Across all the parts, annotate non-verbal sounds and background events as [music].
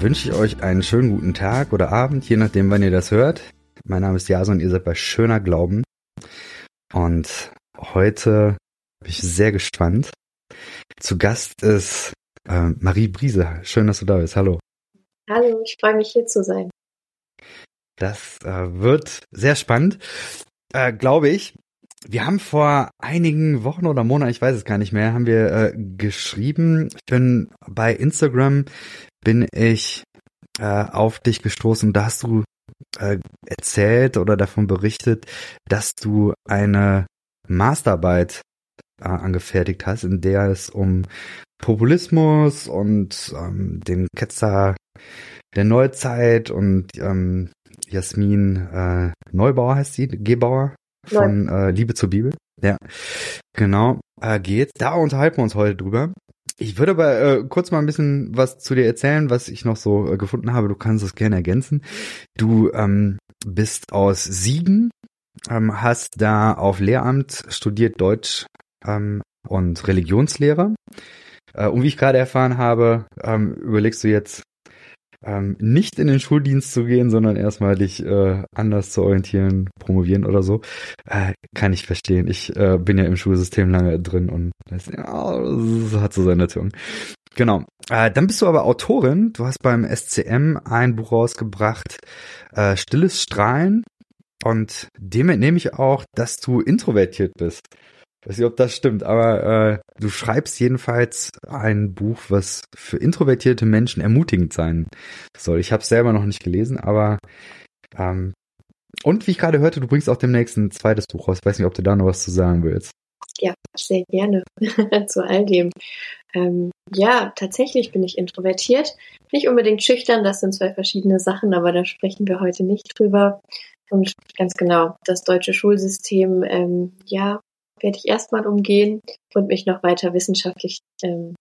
Wünsche ich euch einen schönen guten Tag oder Abend, je nachdem, wann ihr das hört. Mein Name ist Jason und ihr seid bei Schöner Glauben. Und heute bin ich sehr gespannt. Zu Gast ist äh, Marie Briese. Schön, dass du da bist. Hallo. Hallo, ich freue mich hier zu sein. Das äh, wird sehr spannend, äh, glaube ich. Wir haben vor einigen Wochen oder Monaten, ich weiß es gar nicht mehr, haben wir äh, geschrieben. Ich bin bei Instagram bin ich äh, auf dich gestoßen. Da hast du äh, erzählt oder davon berichtet, dass du eine Masterarbeit äh, angefertigt hast, in der es um Populismus und ähm, den Ketzer der Neuzeit und ähm, Jasmin äh, Neubauer heißt sie, Gebauer von äh, Liebe zur Bibel. Ja, genau, äh, geht. Da unterhalten wir uns heute drüber. Ich würde aber äh, kurz mal ein bisschen was zu dir erzählen, was ich noch so äh, gefunden habe. Du kannst es gerne ergänzen. Du ähm, bist aus Siegen, ähm, hast da auf Lehramt studiert Deutsch ähm, und Religionslehre. Äh, und wie ich gerade erfahren habe, ähm, überlegst du jetzt ähm, nicht in den Schuldienst zu gehen, sondern erstmal dich äh, anders zu orientieren, promovieren oder so, äh, kann ich verstehen. Ich äh, bin ja im Schulsystem lange drin und das, ja, das hat so seine Türen. Genau. Äh, dann bist du aber Autorin. Du hast beim SCM ein Buch rausgebracht, äh, Stilles Strahlen. Und dem entnehme ich auch, dass du introvertiert bist. Weiß nicht, ob das stimmt, aber äh, du schreibst jedenfalls ein Buch, was für introvertierte Menschen ermutigend sein soll. Ich habe es selber noch nicht gelesen, aber ähm, und wie ich gerade hörte, du bringst auch demnächst ein zweites Buch raus. weiß nicht, ob du da noch was zu sagen willst. Ja, sehr gerne [laughs] zu all dem. Ähm, ja, tatsächlich bin ich introvertiert. Nicht unbedingt schüchtern, das sind zwei verschiedene Sachen, aber da sprechen wir heute nicht drüber. Und ganz genau, das deutsche Schulsystem, ähm, ja, werde ich erstmal umgehen und mich noch weiter wissenschaftlich ähm,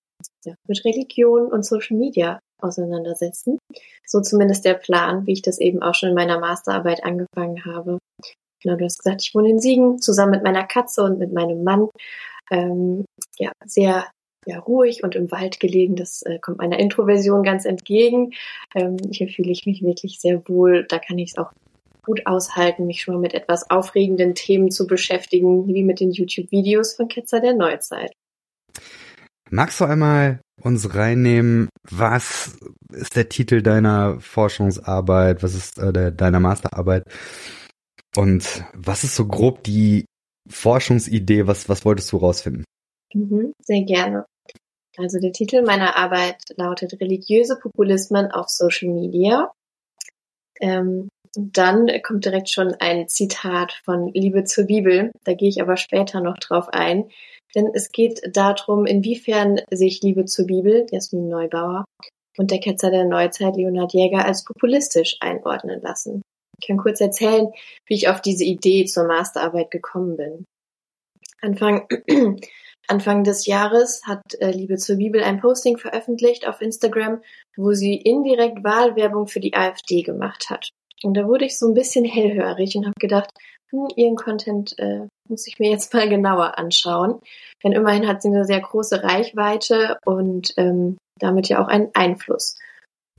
ja, mit Religion und Social Media auseinandersetzen. So zumindest der Plan, wie ich das eben auch schon in meiner Masterarbeit angefangen habe. Genau, du hast gesagt, ich wohne in Siegen zusammen mit meiner Katze und mit meinem Mann. Ähm, ja, sehr ja, ruhig und im Wald gelegen. Das äh, kommt meiner Introversion ganz entgegen. Ähm, hier fühle ich mich wirklich sehr wohl. Da kann ich es auch gut aushalten, mich schon mal mit etwas aufregenden Themen zu beschäftigen, wie mit den YouTube-Videos von Ketzer der Neuzeit. Magst du einmal uns reinnehmen, was ist der Titel deiner Forschungsarbeit, was ist äh, der, deiner Masterarbeit und was ist so grob die Forschungsidee, was, was wolltest du rausfinden? Mhm, sehr gerne. Also der Titel meiner Arbeit lautet Religiöse Populismen auf Social Media. Ähm, dann kommt direkt schon ein Zitat von Liebe zur Bibel. Da gehe ich aber später noch drauf ein. Denn es geht darum, inwiefern sich Liebe zur Bibel, Jasmin Neubauer, und der Ketzer der Neuzeit, Leonhard Jäger, als populistisch einordnen lassen. Ich kann kurz erzählen, wie ich auf diese Idee zur Masterarbeit gekommen bin. Anfang, [clears throat] Anfang des Jahres hat äh, Liebe zur Bibel ein Posting veröffentlicht auf Instagram, wo sie indirekt Wahlwerbung für die AfD gemacht hat. Und da wurde ich so ein bisschen hellhörig und habe gedacht, hm, ihren Content äh, muss ich mir jetzt mal [laughs] genauer anschauen. Denn immerhin hat sie eine sehr große Reichweite und ähm, damit ja auch einen Einfluss.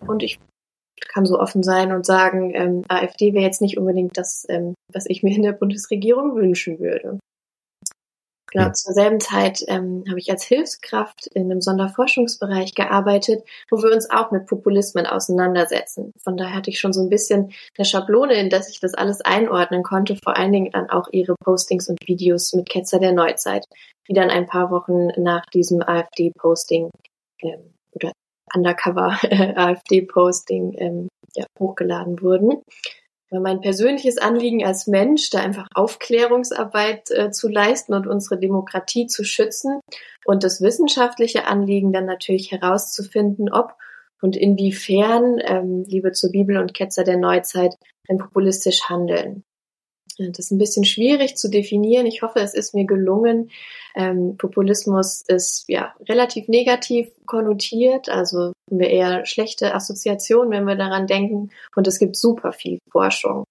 Und ich kann so offen sein und sagen, ähm, AfD wäre jetzt nicht unbedingt das, ähm, was ich mir in der Bundesregierung wünschen würde. Genau, ja. zur selben Zeit ähm, habe ich als Hilfskraft in einem Sonderforschungsbereich gearbeitet, wo wir uns auch mit Populismen auseinandersetzen. Von daher hatte ich schon so ein bisschen eine Schablone, in das ich das alles einordnen konnte, vor allen Dingen dann auch ihre Postings und Videos mit Ketzer der Neuzeit, die dann ein paar Wochen nach diesem AfD-Posting ähm, oder Undercover [laughs] AfD-Posting ähm, ja, hochgeladen wurden mein persönliches Anliegen als Mensch, da einfach Aufklärungsarbeit äh, zu leisten und unsere Demokratie zu schützen und das wissenschaftliche Anliegen dann natürlich herauszufinden, ob und inwiefern ähm, Liebe zur Bibel und Ketzer der Neuzeit ein populistisch handeln. Das ist ein bisschen schwierig zu definieren. Ich hoffe, es ist mir gelungen. Ähm, Populismus ist ja relativ negativ konnotiert, also haben wir eher schlechte Assoziationen, wenn wir daran denken. Und es gibt super viel Forschung.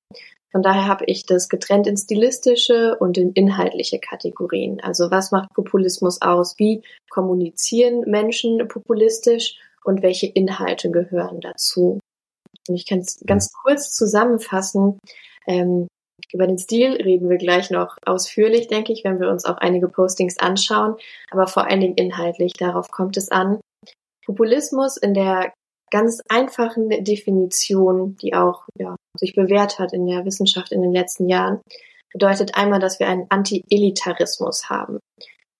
Von daher habe ich das getrennt in stilistische und in inhaltliche Kategorien. Also was macht Populismus aus? Wie kommunizieren Menschen populistisch? und welche Inhalte gehören dazu. Und ich kann es ganz kurz zusammenfassen. Ähm, über den Stil reden wir gleich noch ausführlich, denke ich, wenn wir uns auch einige Postings anschauen, aber vor allen Dingen inhaltlich, darauf kommt es an. Populismus in der ganz einfachen Definition, die auch ja, sich bewährt hat in der Wissenschaft in den letzten Jahren, bedeutet einmal, dass wir einen Anti-Elitarismus haben.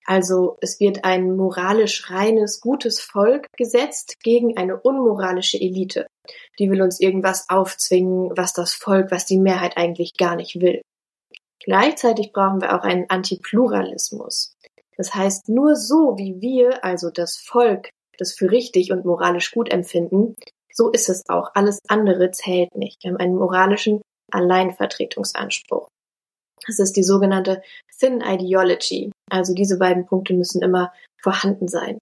Also es wird ein moralisch reines, gutes Volk gesetzt gegen eine unmoralische Elite. Die will uns irgendwas aufzwingen, was das Volk, was die Mehrheit eigentlich gar nicht will. Gleichzeitig brauchen wir auch einen Antipluralismus. Das heißt, nur so wie wir, also das Volk, das für richtig und moralisch gut empfinden, so ist es auch. Alles andere zählt nicht. Wir haben einen moralischen Alleinvertretungsanspruch. Das ist die sogenannte Thin Ideology. Also diese beiden Punkte müssen immer vorhanden sein.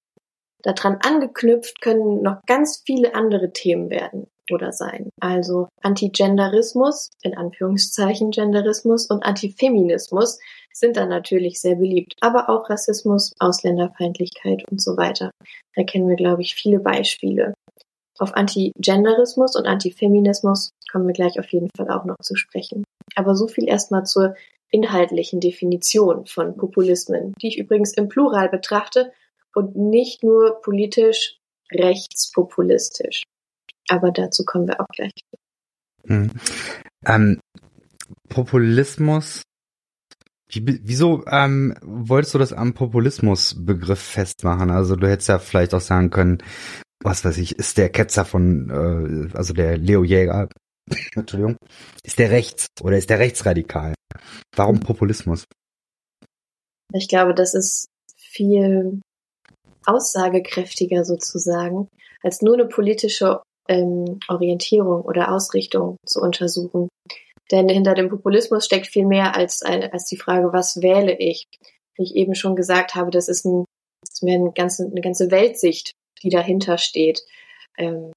Daran angeknüpft können noch ganz viele andere Themen werden oder sein. Also Antigenderismus, in Anführungszeichen Genderismus und Antifeminismus sind dann natürlich sehr beliebt. Aber auch Rassismus, Ausländerfeindlichkeit und so weiter. Da kennen wir, glaube ich, viele Beispiele. Auf Antigenderismus und Antifeminismus kommen wir gleich auf jeden Fall auch noch zu sprechen. Aber so viel erstmal zur inhaltlichen Definition von Populismen, die ich übrigens im Plural betrachte und nicht nur politisch rechtspopulistisch. Aber dazu kommen wir auch gleich. Hm. Ähm, Populismus. Wie, wieso ähm, wolltest du das am Populismusbegriff festmachen? Also du hättest ja vielleicht auch sagen können, was weiß ich, ist der Ketzer von, äh, also der Leo Jäger, [laughs] Entschuldigung, ist der rechts oder ist der rechtsradikal? Warum Populismus? Ich glaube, das ist viel aussagekräftiger sozusagen, als nur eine politische ähm, Orientierung oder Ausrichtung zu untersuchen. Denn hinter dem Populismus steckt viel mehr als, eine, als die Frage, was wähle ich? Wie ich eben schon gesagt habe, das ist, ein, das ist eine, ganze, eine ganze Weltsicht, die dahinter steht. Ähm,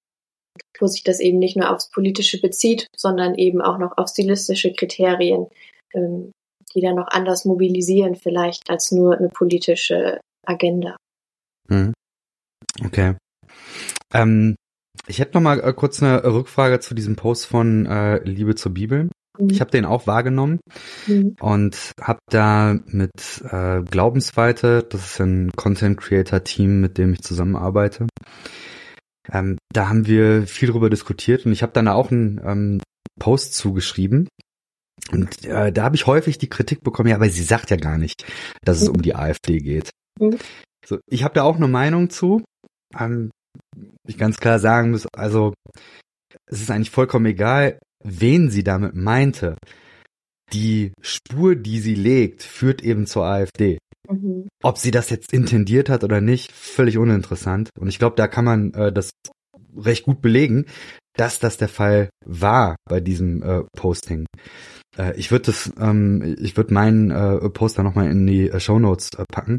wo sich das eben nicht nur aufs Politische bezieht, sondern eben auch noch auf stilistische Kriterien, ähm, die dann noch anders mobilisieren vielleicht als nur eine politische Agenda. Hm. Okay. Ähm, ich hätte noch mal äh, kurz eine Rückfrage zu diesem Post von äh, Liebe zur Bibel. Mhm. Ich habe den auch wahrgenommen mhm. und habe da mit äh, Glaubensweite, das ist ein Content Creator Team, mit dem ich zusammenarbeite, ähm, da haben wir viel darüber diskutiert und ich habe dann auch einen ähm, Post zugeschrieben. Und äh, da habe ich häufig die Kritik bekommen, ja, aber sie sagt ja gar nicht, dass es um die AfD geht. Mhm. So, ich habe da auch eine Meinung zu. Ähm, ich ganz klar sagen muss, also es ist eigentlich vollkommen egal, wen sie damit meinte. Die Spur, die sie legt, führt eben zur AfD. Mhm. Ob sie das jetzt intendiert hat oder nicht, völlig uninteressant. Und ich glaube, da kann man äh, das recht gut belegen, dass das der Fall war bei diesem äh, Posting. Äh, ich würde das, ähm, ich würde meinen äh, Poster nochmal in die äh, Show Notes äh, packen.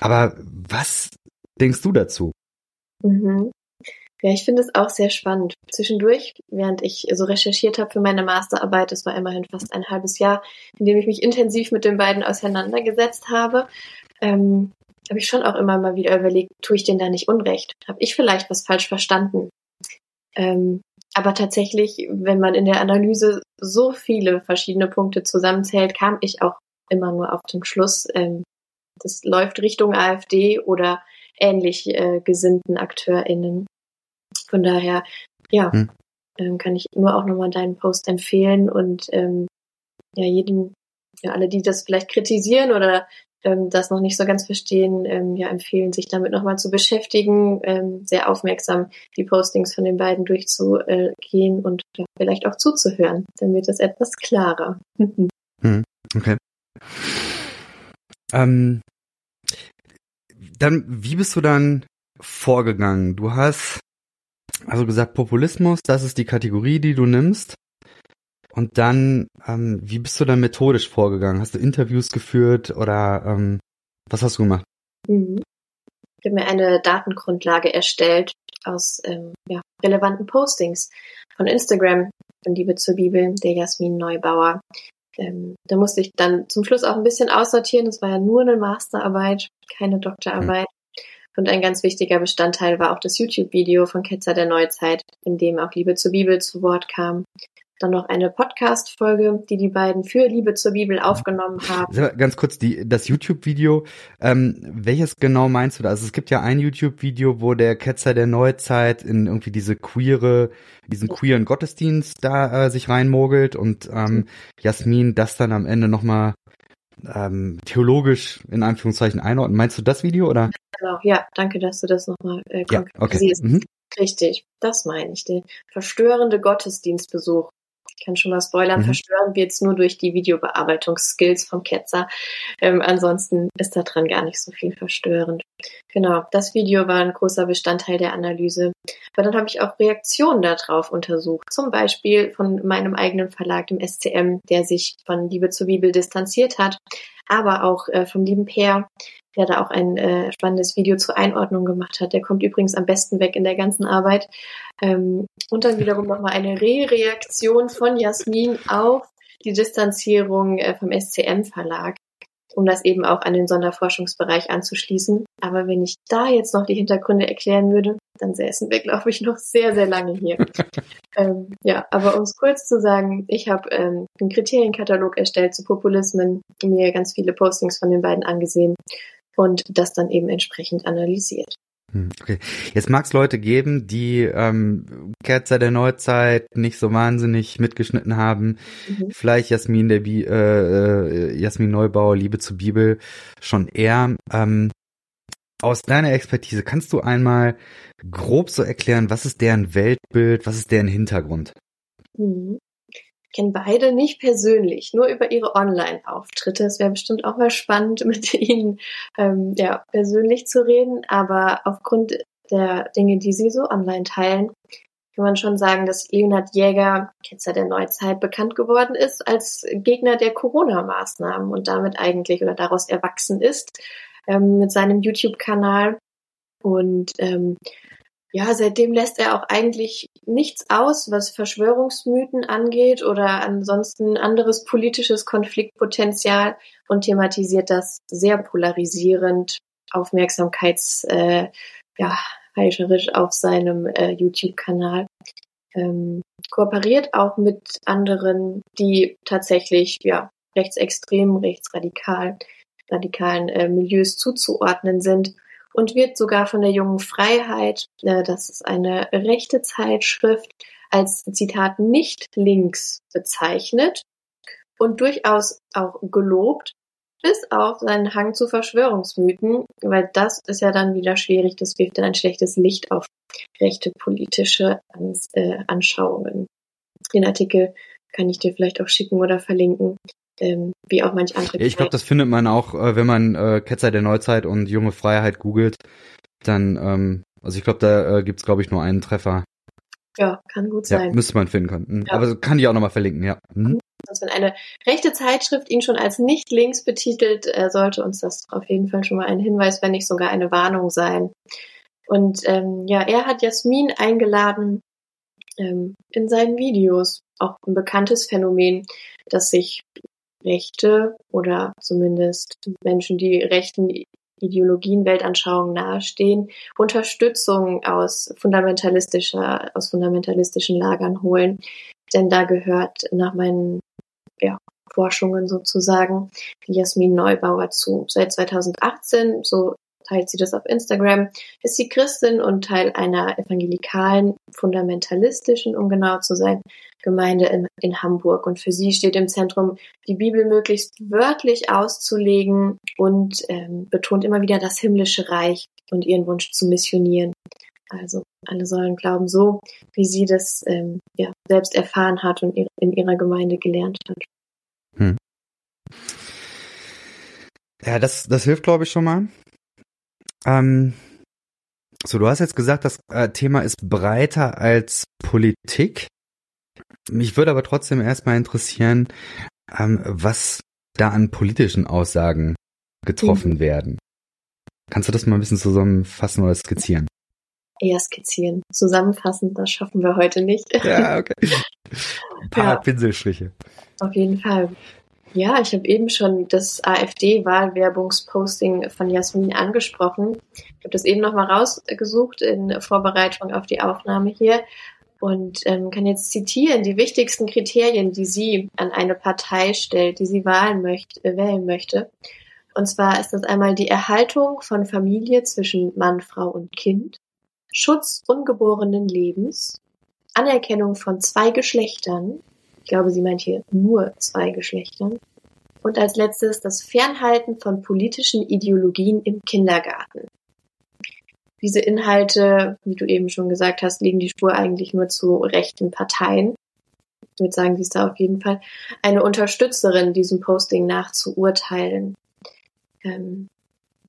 Aber was denkst du dazu? Mhm. Ja, ich finde es auch sehr spannend. Zwischendurch, während ich so recherchiert habe für meine Masterarbeit, es war immerhin fast ein halbes Jahr, in dem ich mich intensiv mit den beiden auseinandergesetzt habe, ähm, habe ich schon auch immer mal wieder überlegt, tue ich denen da nicht Unrecht? Habe ich vielleicht was falsch verstanden? Ähm, aber tatsächlich, wenn man in der Analyse so viele verschiedene Punkte zusammenzählt, kam ich auch immer nur auf den Schluss, ähm, das läuft Richtung AfD oder ähnlich äh, gesinnten AkteurInnen. Von daher, ja, hm. ähm, kann ich nur auch nochmal deinen Post empfehlen und ähm, ja, jedem, ja, alle, die das vielleicht kritisieren oder ähm, das noch nicht so ganz verstehen, ähm, ja, empfehlen, sich damit nochmal zu beschäftigen, ähm, sehr aufmerksam die Postings von den beiden durchzugehen und ja, vielleicht auch zuzuhören. Dann wird das etwas klarer. [laughs] hm. Okay. Ähm, dann, wie bist du dann vorgegangen? Du hast also gesagt, Populismus, das ist die Kategorie, die du nimmst. Und dann, ähm, wie bist du dann methodisch vorgegangen? Hast du Interviews geführt oder ähm, was hast du gemacht? Mhm. Ich habe mir eine Datengrundlage erstellt aus ähm, ja, relevanten Postings von Instagram von Liebe zur Bibel, der Jasmin Neubauer. Ähm, da musste ich dann zum Schluss auch ein bisschen aussortieren. Das war ja nur eine Masterarbeit, keine Doktorarbeit. Und ein ganz wichtiger Bestandteil war auch das YouTube-Video von Ketzer der Neuzeit, in dem auch Liebe zur Bibel zu Wort kam. Dann noch eine Podcast-Folge, die die beiden für Liebe zur Bibel aufgenommen haben. Ganz kurz, die, das YouTube-Video, ähm, welches genau meinst du da? Also es gibt ja ein YouTube-Video, wo der Ketzer der Neuzeit in irgendwie diese queere, diesen queeren Gottesdienst da äh, sich reinmogelt und ähm, Jasmin das dann am Ende nochmal ähm, theologisch in Anführungszeichen einordnen. Meinst du das Video oder? Genau, ja, danke, dass du das nochmal äh, ja, okay. Mhm. Richtig, das meine ich. Der verstörende Gottesdienstbesuch. Ich kann schon mal spoilern, mhm. verstören wir jetzt nur durch die Videobearbeitungsskills vom Ketzer. Ähm, ansonsten ist da dran gar nicht so viel verstörend. Genau, das Video war ein großer Bestandteil der Analyse. Aber dann habe ich auch Reaktionen darauf untersucht. Zum Beispiel von meinem eigenen Verlag, dem SCM, der sich von Liebe zur Bibel distanziert hat, aber auch äh, vom lieben Peer, der da auch ein äh, spannendes Video zur Einordnung gemacht hat. Der kommt übrigens am besten weg in der ganzen Arbeit. Ähm, und dann wiederum nochmal eine Re-Reaktion von Jasmin auf die Distanzierung äh, vom SCM-Verlag, um das eben auch an den Sonderforschungsbereich anzuschließen. Aber wenn ich da jetzt noch die Hintergründe erklären würde, dann säßen wir, glaube ich, noch sehr, sehr lange hier. [laughs] ähm, ja, aber um es kurz zu sagen, ich habe ähm, einen Kriterienkatalog erstellt zu Populismen, mir ganz viele Postings von den beiden angesehen und das dann eben entsprechend analysiert. Hm, okay. Jetzt mag es Leute geben, die ähm, Kerzer der Neuzeit nicht so wahnsinnig mitgeschnitten haben. Mhm. Vielleicht Jasmin der Bi äh, äh, Jasmin Neubauer, Liebe zur Bibel schon eher. Ähm, aus deiner Expertise kannst du einmal grob so erklären, was ist deren Weltbild, was ist deren Hintergrund? Mhm kenne beide nicht persönlich, nur über ihre Online-Auftritte. Es wäre bestimmt auch mal spannend, [laughs] mit ihnen ähm, ja, persönlich zu reden. Aber aufgrund der Dinge, die sie so online teilen, kann man schon sagen, dass Leonhard Jäger, Ketzer der Neuzeit, bekannt geworden ist als Gegner der Corona-Maßnahmen und damit eigentlich oder daraus erwachsen ist ähm, mit seinem YouTube-Kanal. Und ähm, ja, seitdem lässt er auch eigentlich nichts aus, was Verschwörungsmythen angeht oder ansonsten anderes politisches Konfliktpotenzial und thematisiert das sehr polarisierend, aufmerksamkeits, äh, ja, heischerisch auf seinem äh, YouTube-Kanal. Ähm, kooperiert auch mit anderen, die tatsächlich, ja, rechtsextrem, rechtsradikal, radikalen äh, Milieus zuzuordnen sind und wird sogar von der Jungen Freiheit, äh, das ist eine rechte Zeitschrift, als Zitat nicht links bezeichnet und durchaus auch gelobt, bis auf seinen Hang zu Verschwörungsmythen, weil das ist ja dann wieder schwierig, das wirft dann ein schlechtes Licht auf rechte politische äh, Anschauungen. Den Artikel kann ich dir vielleicht auch schicken oder verlinken ähm, wie auch manch andere. Ja, ich glaube, das findet man auch, äh, wenn man äh, Ketzer der Neuzeit und junge Freiheit googelt, dann, ähm, also ich glaube, da äh, gibt's glaube ich nur einen Treffer. Ja, kann gut sein. Ja, müsste man finden können. Mhm. Ja. Aber kann ich auch nochmal verlinken, ja. Mhm. Also wenn eine rechte Zeitschrift ihn schon als nicht links betitelt, äh, sollte uns das auf jeden Fall schon mal ein Hinweis, wenn nicht sogar eine Warnung sein. Und ähm, ja, er hat Jasmin eingeladen ähm, in seinen Videos. Auch ein bekanntes Phänomen, das sich Rechte oder zumindest Menschen, die rechten Ideologien, Weltanschauungen nahestehen, Unterstützung aus fundamentalistischer, aus fundamentalistischen Lagern holen. Denn da gehört nach meinen ja, Forschungen sozusagen Jasmin Neubauer zu. Seit 2018, so teilt sie das auf Instagram, ist sie Christin und Teil einer evangelikalen, fundamentalistischen, um genau zu sein, Gemeinde in, in Hamburg. Und für sie steht im Zentrum, die Bibel möglichst wörtlich auszulegen und ähm, betont immer wieder das himmlische Reich und ihren Wunsch zu missionieren. Also alle sollen glauben so, wie sie das ähm, ja, selbst erfahren hat und in ihrer Gemeinde gelernt hat. Hm. Ja, das, das hilft, glaube ich, schon mal. Ähm, so, du hast jetzt gesagt, das äh, Thema ist breiter als Politik. Mich würde aber trotzdem erstmal interessieren, ähm, was da an politischen Aussagen getroffen mhm. werden. Kannst du das mal ein bisschen zusammenfassen oder skizzieren? Eher skizzieren. Zusammenfassen, das schaffen wir heute nicht. Ja, [laughs] okay. Ein paar ja. Pinselstriche. Auf jeden Fall. Ja, ich habe eben schon das AfD-Wahlwerbungsposting von Jasmin angesprochen. Ich habe das eben nochmal rausgesucht in Vorbereitung auf die Aufnahme hier und ähm, kann jetzt zitieren die wichtigsten Kriterien, die sie an eine Partei stellt, die sie wählen möchte. Äh, wählen möchte. Und zwar ist das einmal die Erhaltung von Familie zwischen Mann, Frau und Kind, Schutz ungeborenen Lebens, Anerkennung von zwei Geschlechtern, ich glaube, sie meint hier nur zwei Geschlechtern. Und als letztes das Fernhalten von politischen Ideologien im Kindergarten. Diese Inhalte, wie du eben schon gesagt hast, legen die Spur eigentlich nur zu rechten Parteien. Ich würde sagen, sie ist da auf jeden Fall eine Unterstützerin, diesem Posting nachzuurteilen. Ähm,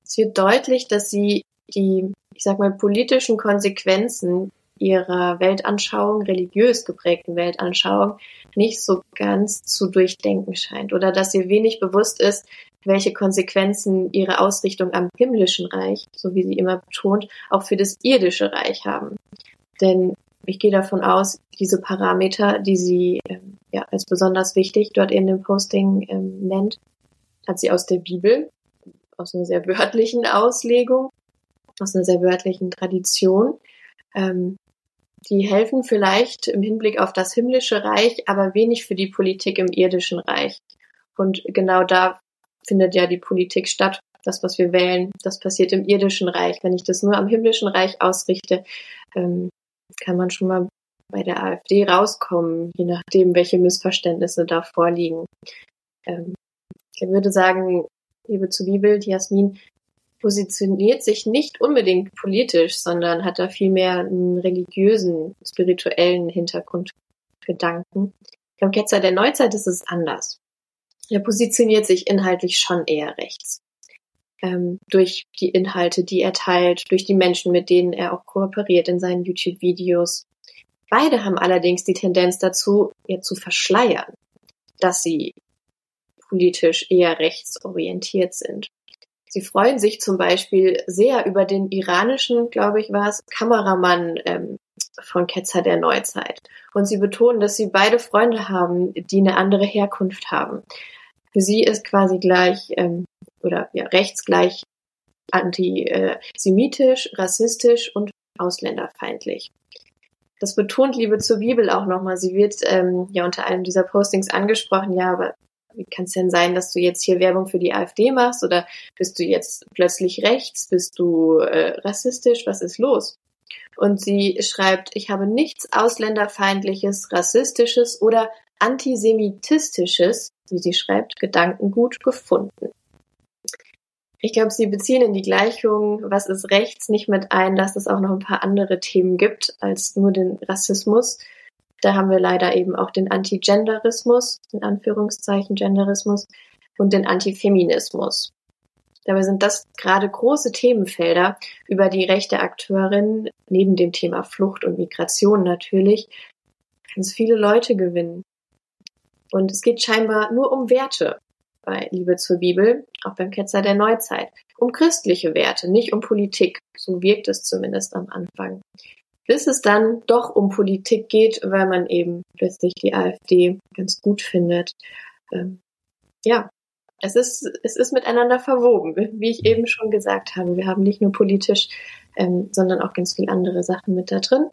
es wird deutlich, dass sie die, ich sag mal, politischen Konsequenzen ihrer Weltanschauung, religiös geprägten Weltanschauung, nicht so ganz zu durchdenken scheint oder dass ihr wenig bewusst ist, welche Konsequenzen ihre Ausrichtung am himmlischen Reich, so wie sie immer betont, auch für das irdische Reich haben. Denn ich gehe davon aus, diese Parameter, die sie ähm, ja, als besonders wichtig dort in dem Posting ähm, nennt, hat sie aus der Bibel, aus einer sehr wörtlichen Auslegung, aus einer sehr wörtlichen Tradition. Ähm, die helfen vielleicht im Hinblick auf das himmlische Reich, aber wenig für die Politik im irdischen Reich. Und genau da findet ja die Politik statt. Das, was wir wählen, das passiert im irdischen Reich. Wenn ich das nur am himmlischen Reich ausrichte, ähm, kann man schon mal bei der AfD rauskommen, je nachdem, welche Missverständnisse da vorliegen. Ähm, ich würde sagen, liebe zu Jasmin, positioniert sich nicht unbedingt politisch, sondern hat da vielmehr einen religiösen, spirituellen Hintergrund Gedanken. Beim Ketzer der Neuzeit ist es anders. Er positioniert sich inhaltlich schon eher rechts. Ähm, durch die Inhalte, die er teilt, durch die Menschen, mit denen er auch kooperiert in seinen YouTube-Videos. Beide haben allerdings die Tendenz dazu, ihr zu verschleiern, dass sie politisch eher rechtsorientiert sind. Sie freuen sich zum Beispiel sehr über den iranischen, glaube ich, war es, Kameramann ähm, von Ketzer der Neuzeit. Und sie betonen, dass sie beide Freunde haben, die eine andere Herkunft haben. Für sie ist quasi gleich ähm, oder ja, rechtsgleich antisemitisch, rassistisch und ausländerfeindlich. Das betont Liebe zur Bibel auch nochmal. Sie wird ähm, ja unter einem dieser Postings angesprochen, ja, aber wie kann es denn sein, dass du jetzt hier Werbung für die AfD machst oder bist du jetzt plötzlich rechts, bist du äh, rassistisch, was ist los? Und sie schreibt, ich habe nichts ausländerfeindliches, rassistisches oder antisemitistisches, wie sie schreibt, Gedankengut gefunden. Ich glaube, sie beziehen in die Gleichung, was ist rechts, nicht mit ein, dass es auch noch ein paar andere Themen gibt als nur den Rassismus. Da haben wir leider eben auch den Antigenderismus, in Anführungszeichen Genderismus, und den Antifeminismus. Dabei sind das gerade große Themenfelder, über die rechte Akteurinnen neben dem Thema Flucht und Migration natürlich ganz viele Leute gewinnen. Und es geht scheinbar nur um Werte bei Liebe zur Bibel, auch beim Ketzer der Neuzeit. Um christliche Werte, nicht um Politik. So wirkt es zumindest am Anfang bis es dann doch um Politik geht, weil man eben plötzlich die AfD ganz gut findet. Ähm, ja, es ist, es ist miteinander verwoben, wie ich eben schon gesagt habe. Wir haben nicht nur politisch, ähm, sondern auch ganz viele andere Sachen mit da drin.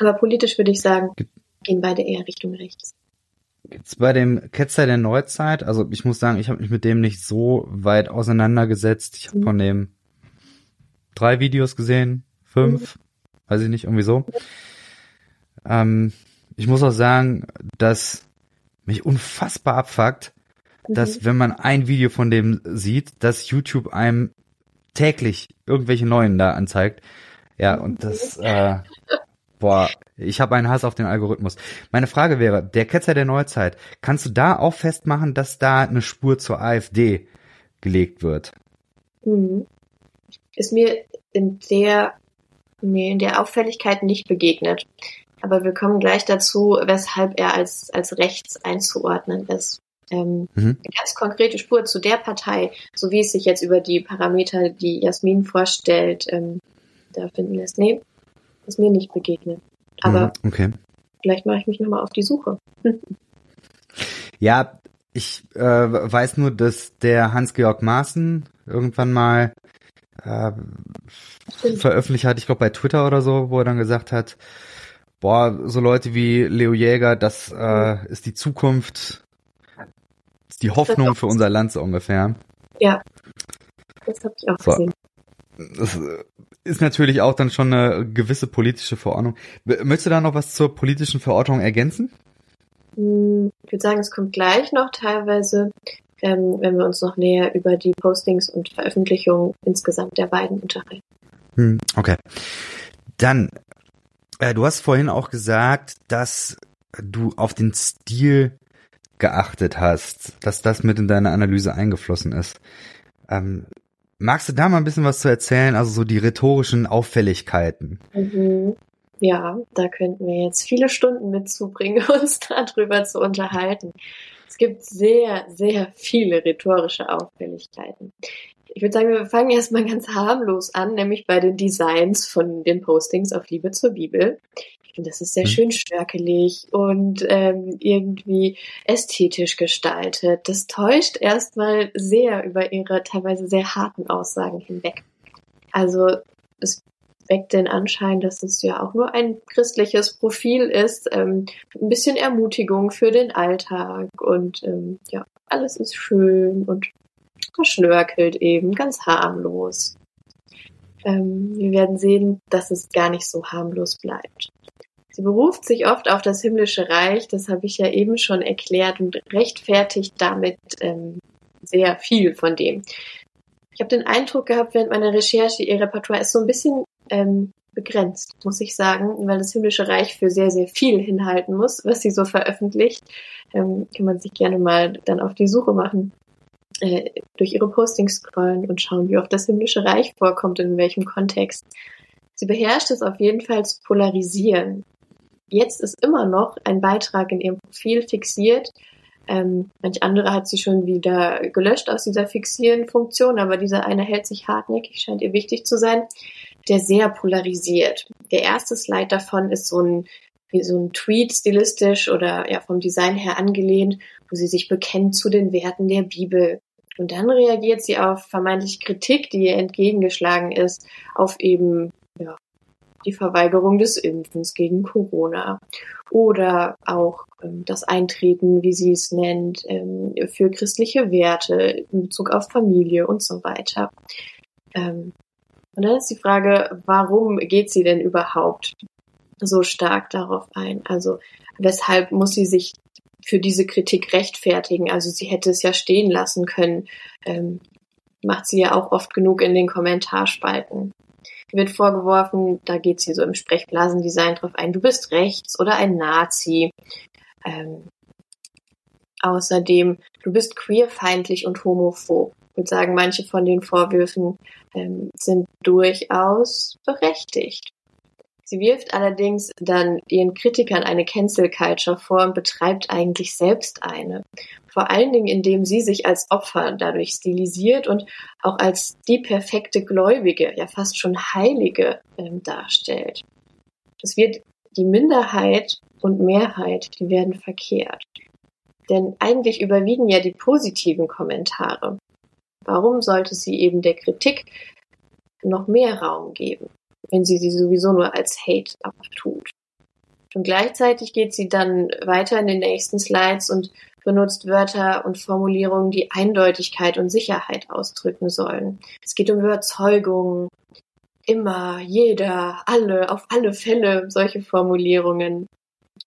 Aber politisch würde ich sagen, gehen beide eher Richtung rechts. Jetzt bei dem Ketzer der Neuzeit, also ich muss sagen, ich habe mich mit dem nicht so weit auseinandergesetzt. Ich habe mhm. von dem drei Videos gesehen, fünf. Mhm weiß ich nicht, irgendwie so. Ähm, ich muss auch sagen, dass mich unfassbar abfuckt, mhm. dass wenn man ein Video von dem sieht, dass YouTube einem täglich irgendwelche neuen da anzeigt. Ja, und das, äh, boah, ich habe einen Hass auf den Algorithmus. Meine Frage wäre, der Ketzer der Neuzeit, kannst du da auch festmachen, dass da eine Spur zur AfD gelegt wird? Mhm. Ist mir in der nee, in der Auffälligkeit nicht begegnet. Aber wir kommen gleich dazu, weshalb er als, als rechts einzuordnen ist. Ähm, mhm. Eine ganz konkrete Spur zu der Partei, so wie es sich jetzt über die Parameter, die Jasmin vorstellt, ähm, da finden lässt. Nee, ist mir nicht begegnet. Aber mhm, okay. vielleicht mache ich mich nochmal auf die Suche. ja, Ich äh, weiß nur, dass der Hans-Georg Maaßen irgendwann mal äh, veröffentlicht hat, ich glaube bei Twitter oder so, wo er dann gesagt hat, boah, so Leute wie Leo Jäger, das äh, ist die Zukunft, ist die Hoffnung für unser Land so ungefähr. Ja, das habe ich auch so. gesehen. Das ist natürlich auch dann schon eine gewisse politische Verordnung. Möchtest du da noch was zur politischen Verordnung ergänzen? Hm, ich würde sagen, es kommt gleich noch teilweise, ähm, wenn wir uns noch näher über die Postings und Veröffentlichungen insgesamt der beiden unterhalten. Hm, okay. Dann, äh, du hast vorhin auch gesagt, dass du auf den Stil geachtet hast, dass das mit in deine Analyse eingeflossen ist. Ähm, magst du da mal ein bisschen was zu erzählen, also so die rhetorischen Auffälligkeiten? Mhm. Ja, da könnten wir jetzt viele Stunden mit zubringen, [laughs] uns darüber zu unterhalten. Es gibt sehr, sehr viele rhetorische Auffälligkeiten. Ich würde sagen, wir fangen erstmal ganz harmlos an, nämlich bei den Designs von den Postings auf Liebe zur Bibel. Ich finde, das ist sehr mhm. schön stärkelig und ähm, irgendwie ästhetisch gestaltet. Das täuscht erstmal sehr über ihre teilweise sehr harten Aussagen hinweg. Also weckt den Anschein, dass es ja auch nur ein christliches Profil ist, ähm, ein bisschen Ermutigung für den Alltag und ähm, ja, alles ist schön und verschnörkelt eben, ganz harmlos. Ähm, wir werden sehen, dass es gar nicht so harmlos bleibt. Sie beruft sich oft auf das himmlische Reich, das habe ich ja eben schon erklärt und rechtfertigt damit ähm, sehr viel von dem. Ich habe den Eindruck gehabt während meiner Recherche, ihr Repertoire ist so ein bisschen ähm, begrenzt, muss ich sagen, weil das Himmlische Reich für sehr, sehr viel hinhalten muss, was sie so veröffentlicht. Ähm, kann man sich gerne mal dann auf die Suche machen, äh, durch ihre Postings scrollen und schauen, wie oft das Himmlische Reich vorkommt und in welchem Kontext. Sie beherrscht es auf jeden Fall zu polarisieren. Jetzt ist immer noch ein Beitrag in ihrem Profil fixiert. Ähm, manch andere hat sie schon wieder gelöscht aus dieser fixieren Funktion, aber dieser eine hält sich hartnäckig, scheint ihr wichtig zu sein der sehr polarisiert. Der erste Slide davon ist so ein wie so ein Tweet stilistisch oder ja vom Design her angelehnt, wo sie sich bekennt zu den Werten der Bibel. Und dann reagiert sie auf vermeintliche Kritik, die ihr entgegengeschlagen ist, auf eben ja, die Verweigerung des Impfens gegen Corona oder auch ähm, das Eintreten, wie sie es nennt, ähm, für christliche Werte in Bezug auf Familie und so weiter. Ähm, und dann ist die Frage, warum geht sie denn überhaupt so stark darauf ein? Also weshalb muss sie sich für diese Kritik rechtfertigen? Also sie hätte es ja stehen lassen können. Ähm, macht sie ja auch oft genug in den Kommentarspalten. Wird vorgeworfen, da geht sie so im Sprechblasendesign drauf ein, du bist rechts oder ein Nazi. Ähm, außerdem, du bist queerfeindlich und homophob. Ich würde sagen, manche von den Vorwürfen ähm, sind durchaus berechtigt. Sie wirft allerdings dann ihren Kritikern eine Cancel Culture vor und betreibt eigentlich selbst eine. Vor allen Dingen, indem sie sich als Opfer dadurch stilisiert und auch als die perfekte Gläubige, ja fast schon Heilige ähm, darstellt. Es wird die Minderheit und Mehrheit, die werden verkehrt. Denn eigentlich überwiegen ja die positiven Kommentare. Warum sollte sie eben der Kritik noch mehr Raum geben, wenn sie sie sowieso nur als Hate abtut? Und gleichzeitig geht sie dann weiter in den nächsten Slides und benutzt Wörter und Formulierungen, die Eindeutigkeit und Sicherheit ausdrücken sollen. Es geht um Überzeugung, immer, jeder, alle, auf alle Fälle, solche Formulierungen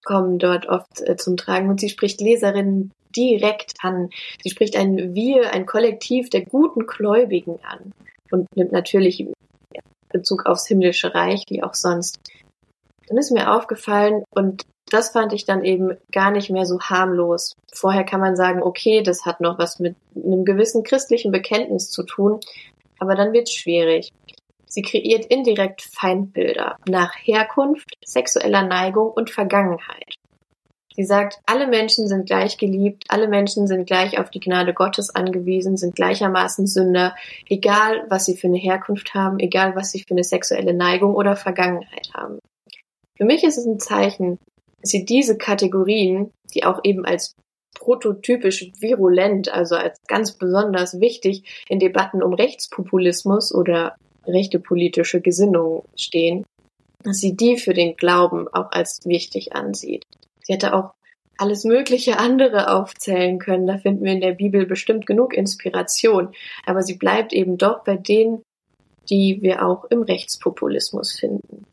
kommen dort oft äh, zum Tragen und sie spricht Leserinnen direkt an. Sie spricht ein Wir, ein Kollektiv der guten Gläubigen an und nimmt natürlich Bezug aufs himmlische Reich, wie auch sonst. Dann ist mir aufgefallen und das fand ich dann eben gar nicht mehr so harmlos. Vorher kann man sagen, okay, das hat noch was mit einem gewissen christlichen Bekenntnis zu tun, aber dann wird es schwierig. Sie kreiert indirekt Feindbilder nach Herkunft, sexueller Neigung und Vergangenheit. Sie sagt, alle Menschen sind gleich geliebt, alle Menschen sind gleich auf die Gnade Gottes angewiesen, sind gleichermaßen Sünder, egal was sie für eine Herkunft haben, egal was sie für eine sexuelle Neigung oder Vergangenheit haben. Für mich ist es ein Zeichen, dass sie diese Kategorien, die auch eben als prototypisch virulent, also als ganz besonders wichtig in Debatten um Rechtspopulismus oder rechte politische Gesinnung stehen, dass sie die für den Glauben auch als wichtig ansieht. Sie hätte auch alles mögliche andere aufzählen können. Da finden wir in der Bibel bestimmt genug Inspiration. Aber sie bleibt eben doch bei denen, die wir auch im Rechtspopulismus finden.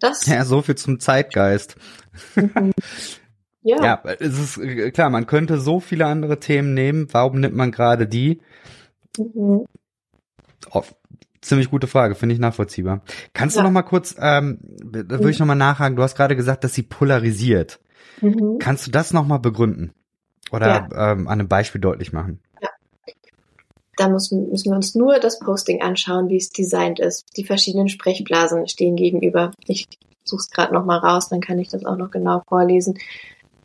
Das ja, so viel zum Zeitgeist. Mhm. [laughs] Ja. ja, es ist äh, klar, man könnte so viele andere Themen nehmen. Warum nimmt man gerade die? Mhm. Oh, ziemlich gute Frage, finde ich nachvollziehbar. Kannst ja. du noch mal kurz, ähm, da würde mhm. ich noch mal nachhaken. Du hast gerade gesagt, dass sie polarisiert. Mhm. Kannst du das noch mal begründen oder ja. ähm, an einem Beispiel deutlich machen? Ja. Da müssen, müssen wir uns nur das Posting anschauen, wie es designt ist. Die verschiedenen Sprechblasen stehen gegenüber. Ich suche es gerade noch mal raus, dann kann ich das auch noch genau vorlesen.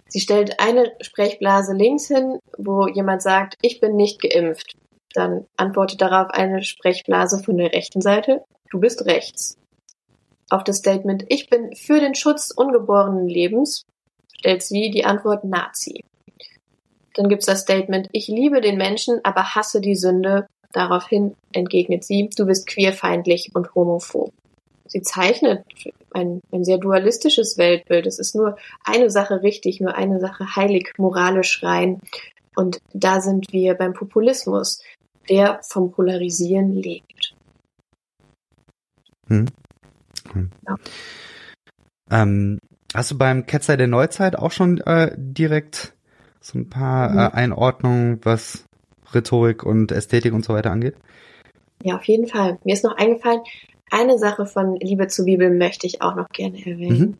Sie stellt eine Sprechblase links hin, wo jemand sagt, ich bin nicht geimpft. Dann antwortet darauf eine Sprechblase von der rechten Seite, du bist rechts. Auf das Statement, ich bin für den Schutz ungeborenen Lebens, stellt sie die Antwort Nazi. Dann gibt's das Statement, ich liebe den Menschen, aber hasse die Sünde. Daraufhin entgegnet sie, du bist queerfeindlich und homophob sie zeichnet ein, ein sehr dualistisches Weltbild. Es ist nur eine Sache richtig, nur eine Sache heilig, moralisch rein. Und da sind wir beim Populismus, der vom Polarisieren lebt. Hm. Hm. Ja. Ähm, hast du beim Ketzer der Neuzeit auch schon äh, direkt so ein paar mhm. äh, Einordnungen, was Rhetorik und Ästhetik und so weiter angeht? Ja, auf jeden Fall. Mir ist noch eingefallen, eine Sache von Liebe zur Bibel möchte ich auch noch gerne erwähnen. Mhm.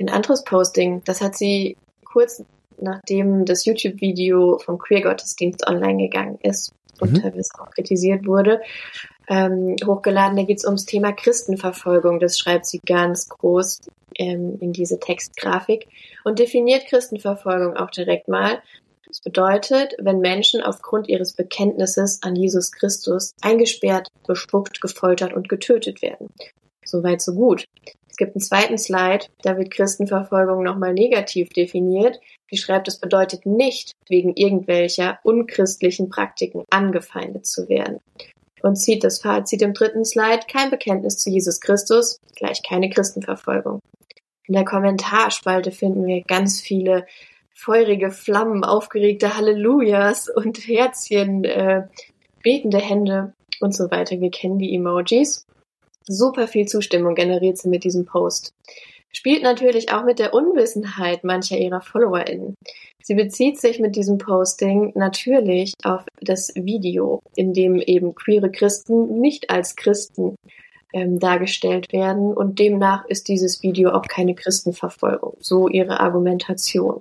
Ein anderes Posting, das hat sie kurz nachdem das YouTube-Video vom Queer-Gottesdienst online gegangen ist und mhm. teilweise auch kritisiert wurde, ähm, hochgeladen. Da geht es ums Thema Christenverfolgung. Das schreibt sie ganz groß ähm, in diese Textgrafik und definiert Christenverfolgung auch direkt mal das bedeutet, wenn Menschen aufgrund ihres Bekenntnisses an Jesus Christus eingesperrt, bespuckt, gefoltert und getötet werden. Soweit so gut. Es gibt einen zweiten Slide, da wird Christenverfolgung nochmal negativ definiert. Die schreibt, es bedeutet nicht, wegen irgendwelcher unchristlichen Praktiken angefeindet zu werden. Und zieht das Fazit im dritten Slide, kein Bekenntnis zu Jesus Christus, gleich keine Christenverfolgung. In der Kommentarspalte finden wir ganz viele feurige Flammen, aufgeregte Hallelujahs und Herzchen, äh, betende Hände und so weiter. Wir kennen die Emojis. Super viel Zustimmung generiert sie mit diesem Post. Spielt natürlich auch mit der Unwissenheit mancher ihrer FollowerInnen. Sie bezieht sich mit diesem Posting natürlich auf das Video, in dem eben queere Christen nicht als Christen ähm, dargestellt werden und demnach ist dieses Video auch keine Christenverfolgung. So ihre Argumentation.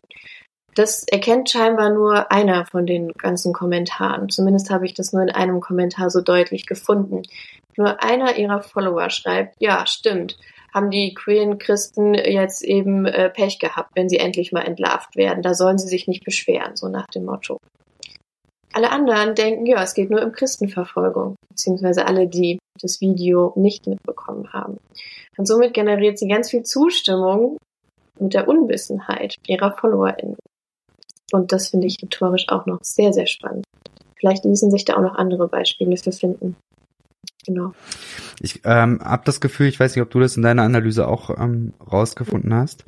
Das erkennt scheinbar nur einer von den ganzen Kommentaren. Zumindest habe ich das nur in einem Kommentar so deutlich gefunden. Nur einer ihrer Follower schreibt, ja, stimmt, haben die queeren Christen jetzt eben äh, Pech gehabt, wenn sie endlich mal entlarvt werden. Da sollen sie sich nicht beschweren, so nach dem Motto. Alle anderen denken, ja, es geht nur um Christenverfolgung, beziehungsweise alle, die das Video nicht mitbekommen haben. Und somit generiert sie ganz viel Zustimmung mit der Unwissenheit ihrer FollowerInnen. Und das finde ich rhetorisch auch noch sehr, sehr spannend. Vielleicht ließen sich da auch noch andere Beispiele für finden. Genau. Ich ähm, habe das Gefühl, ich weiß nicht, ob du das in deiner Analyse auch ähm, rausgefunden hast.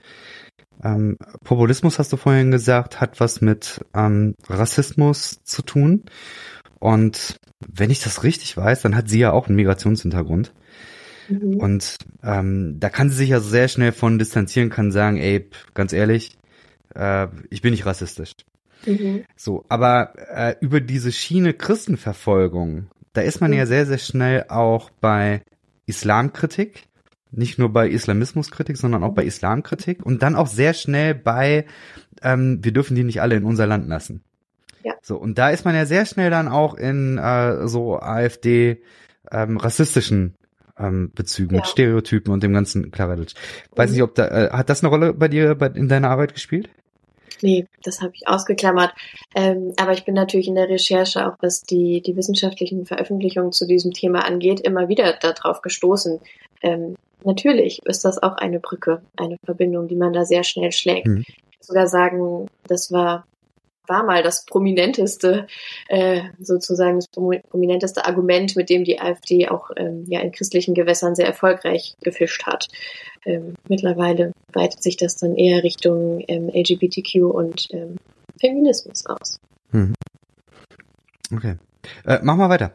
Ähm, Populismus, hast du vorhin gesagt, hat was mit ähm, Rassismus zu tun. Und wenn ich das richtig weiß, dann hat sie ja auch einen Migrationshintergrund. Mhm. Und ähm, da kann sie sich ja sehr schnell von distanzieren, kann sagen, ey, ganz ehrlich, äh, ich bin nicht rassistisch. Mhm. So, aber äh, über diese Schiene Christenverfolgung, da ist man mhm. ja sehr, sehr schnell auch bei Islamkritik, nicht nur bei Islamismuskritik, sondern auch bei Islamkritik und dann auch sehr schnell bei, ähm, wir dürfen die nicht alle in unser Land lassen. Ja. So, und da ist man ja sehr schnell dann auch in äh, so AfD ähm, rassistischen ähm, Bezügen, ja. mit Stereotypen und dem ganzen Kladderadatsch. Weiß mhm. nicht, ob da, äh, hat das eine Rolle bei dir bei, in deiner Arbeit gespielt? Nee, das habe ich ausgeklammert. Ähm, aber ich bin natürlich in der Recherche, auch was die, die wissenschaftlichen Veröffentlichungen zu diesem Thema angeht, immer wieder darauf gestoßen. Ähm, natürlich ist das auch eine Brücke, eine Verbindung, die man da sehr schnell schlägt. Mhm. Ich sogar sagen, das war war mal das prominenteste, äh, sozusagen das prominenteste Argument, mit dem die AfD auch ähm, ja in christlichen Gewässern sehr erfolgreich gefischt hat. Ähm, mittlerweile weitet sich das dann eher Richtung ähm, LGBTQ und ähm, Feminismus aus. Mhm. Okay. Äh, mach mal weiter.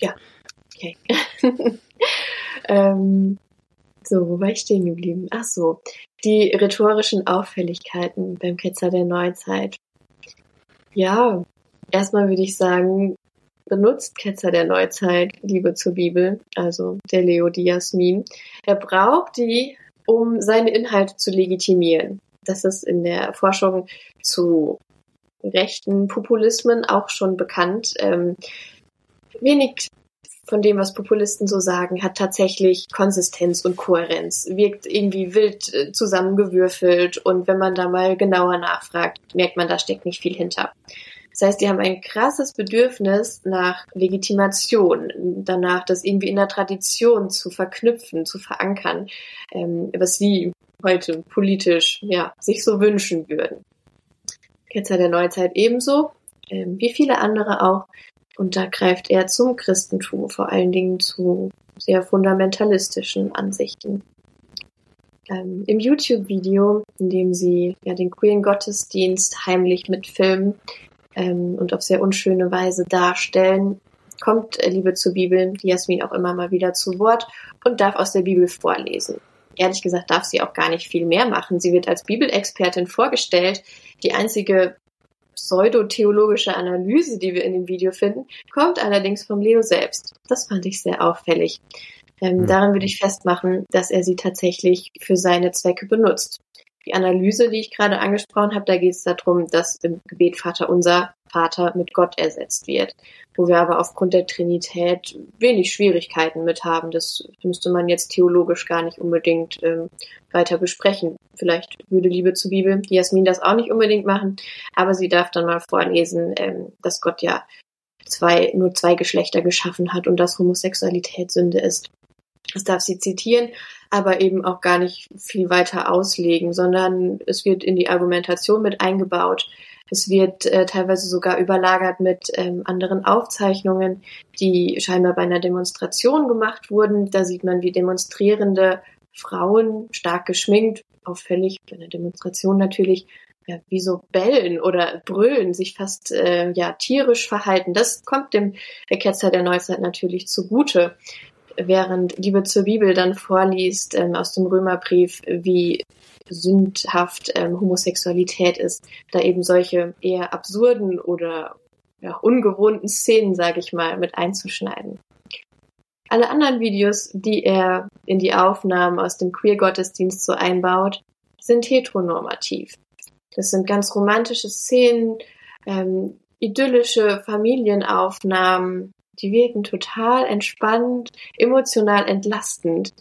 Ja. Okay. [laughs] ähm, so, wo war ich stehen geblieben? Ach so, die rhetorischen Auffälligkeiten beim Ketzer der Neuzeit. Ja, erstmal würde ich sagen, benutzt Ketzer der Neuzeit Liebe zur Bibel, also der Leo Diasmin. Er braucht die, um seine Inhalte zu legitimieren. Das ist in der Forschung zu rechten Populismen auch schon bekannt. Ähm, wenig von dem, was Populisten so sagen, hat tatsächlich Konsistenz und Kohärenz, wirkt irgendwie wild äh, zusammengewürfelt und wenn man da mal genauer nachfragt, merkt man, da steckt nicht viel hinter. Das heißt, die haben ein krasses Bedürfnis nach Legitimation, danach, das irgendwie in der Tradition zu verknüpfen, zu verankern, ähm, was sie heute politisch ja sich so wünschen würden. Ketzer der Neuzeit ebenso, ähm, wie viele andere auch. Und da greift er zum Christentum, vor allen Dingen zu sehr fundamentalistischen Ansichten. Ähm, Im YouTube-Video, in dem sie ja den queeren Gottesdienst heimlich mitfilmen ähm, und auf sehr unschöne Weise darstellen, kommt äh, Liebe zur Bibel, die Jasmin auch immer mal wieder zu Wort und darf aus der Bibel vorlesen. Ehrlich gesagt darf sie auch gar nicht viel mehr machen. Sie wird als Bibelexpertin vorgestellt. Die einzige pseudotheologische Analyse, die wir in dem Video finden, kommt allerdings vom Leo selbst. Das fand ich sehr auffällig. Ähm, mhm. Daran würde ich festmachen, dass er sie tatsächlich für seine Zwecke benutzt. Die Analyse, die ich gerade angesprochen habe, da geht es darum, dass im Gebet Vater unser Vater mit Gott ersetzt wird, wo wir aber aufgrund der Trinität wenig Schwierigkeiten mit haben. Das müsste man jetzt theologisch gar nicht unbedingt ähm, weiter besprechen. Vielleicht würde Liebe zur Bibel Jasmin das auch nicht unbedingt machen, aber sie darf dann mal vorlesen, ähm, dass Gott ja zwei, nur zwei Geschlechter geschaffen hat und dass Homosexualität Sünde ist. Das darf sie zitieren, aber eben auch gar nicht viel weiter auslegen, sondern es wird in die Argumentation mit eingebaut. Es wird äh, teilweise sogar überlagert mit ähm, anderen Aufzeichnungen, die scheinbar bei einer Demonstration gemacht wurden. Da sieht man, wie demonstrierende Frauen stark geschminkt, auffällig bei einer Demonstration natürlich, ja, wie so bellen oder brüllen, sich fast äh, ja tierisch verhalten. Das kommt dem Ketzer der Neuzeit natürlich zugute während Liebe zur Bibel dann vorliest ähm, aus dem Römerbrief, wie sündhaft ähm, Homosexualität ist, da eben solche eher absurden oder ja, ungewohnten Szenen, sage ich mal, mit einzuschneiden. Alle anderen Videos, die er in die Aufnahmen aus dem Queer-Gottesdienst so einbaut, sind heteronormativ. Das sind ganz romantische Szenen, ähm, idyllische Familienaufnahmen, die wirken total entspannt, emotional entlastend,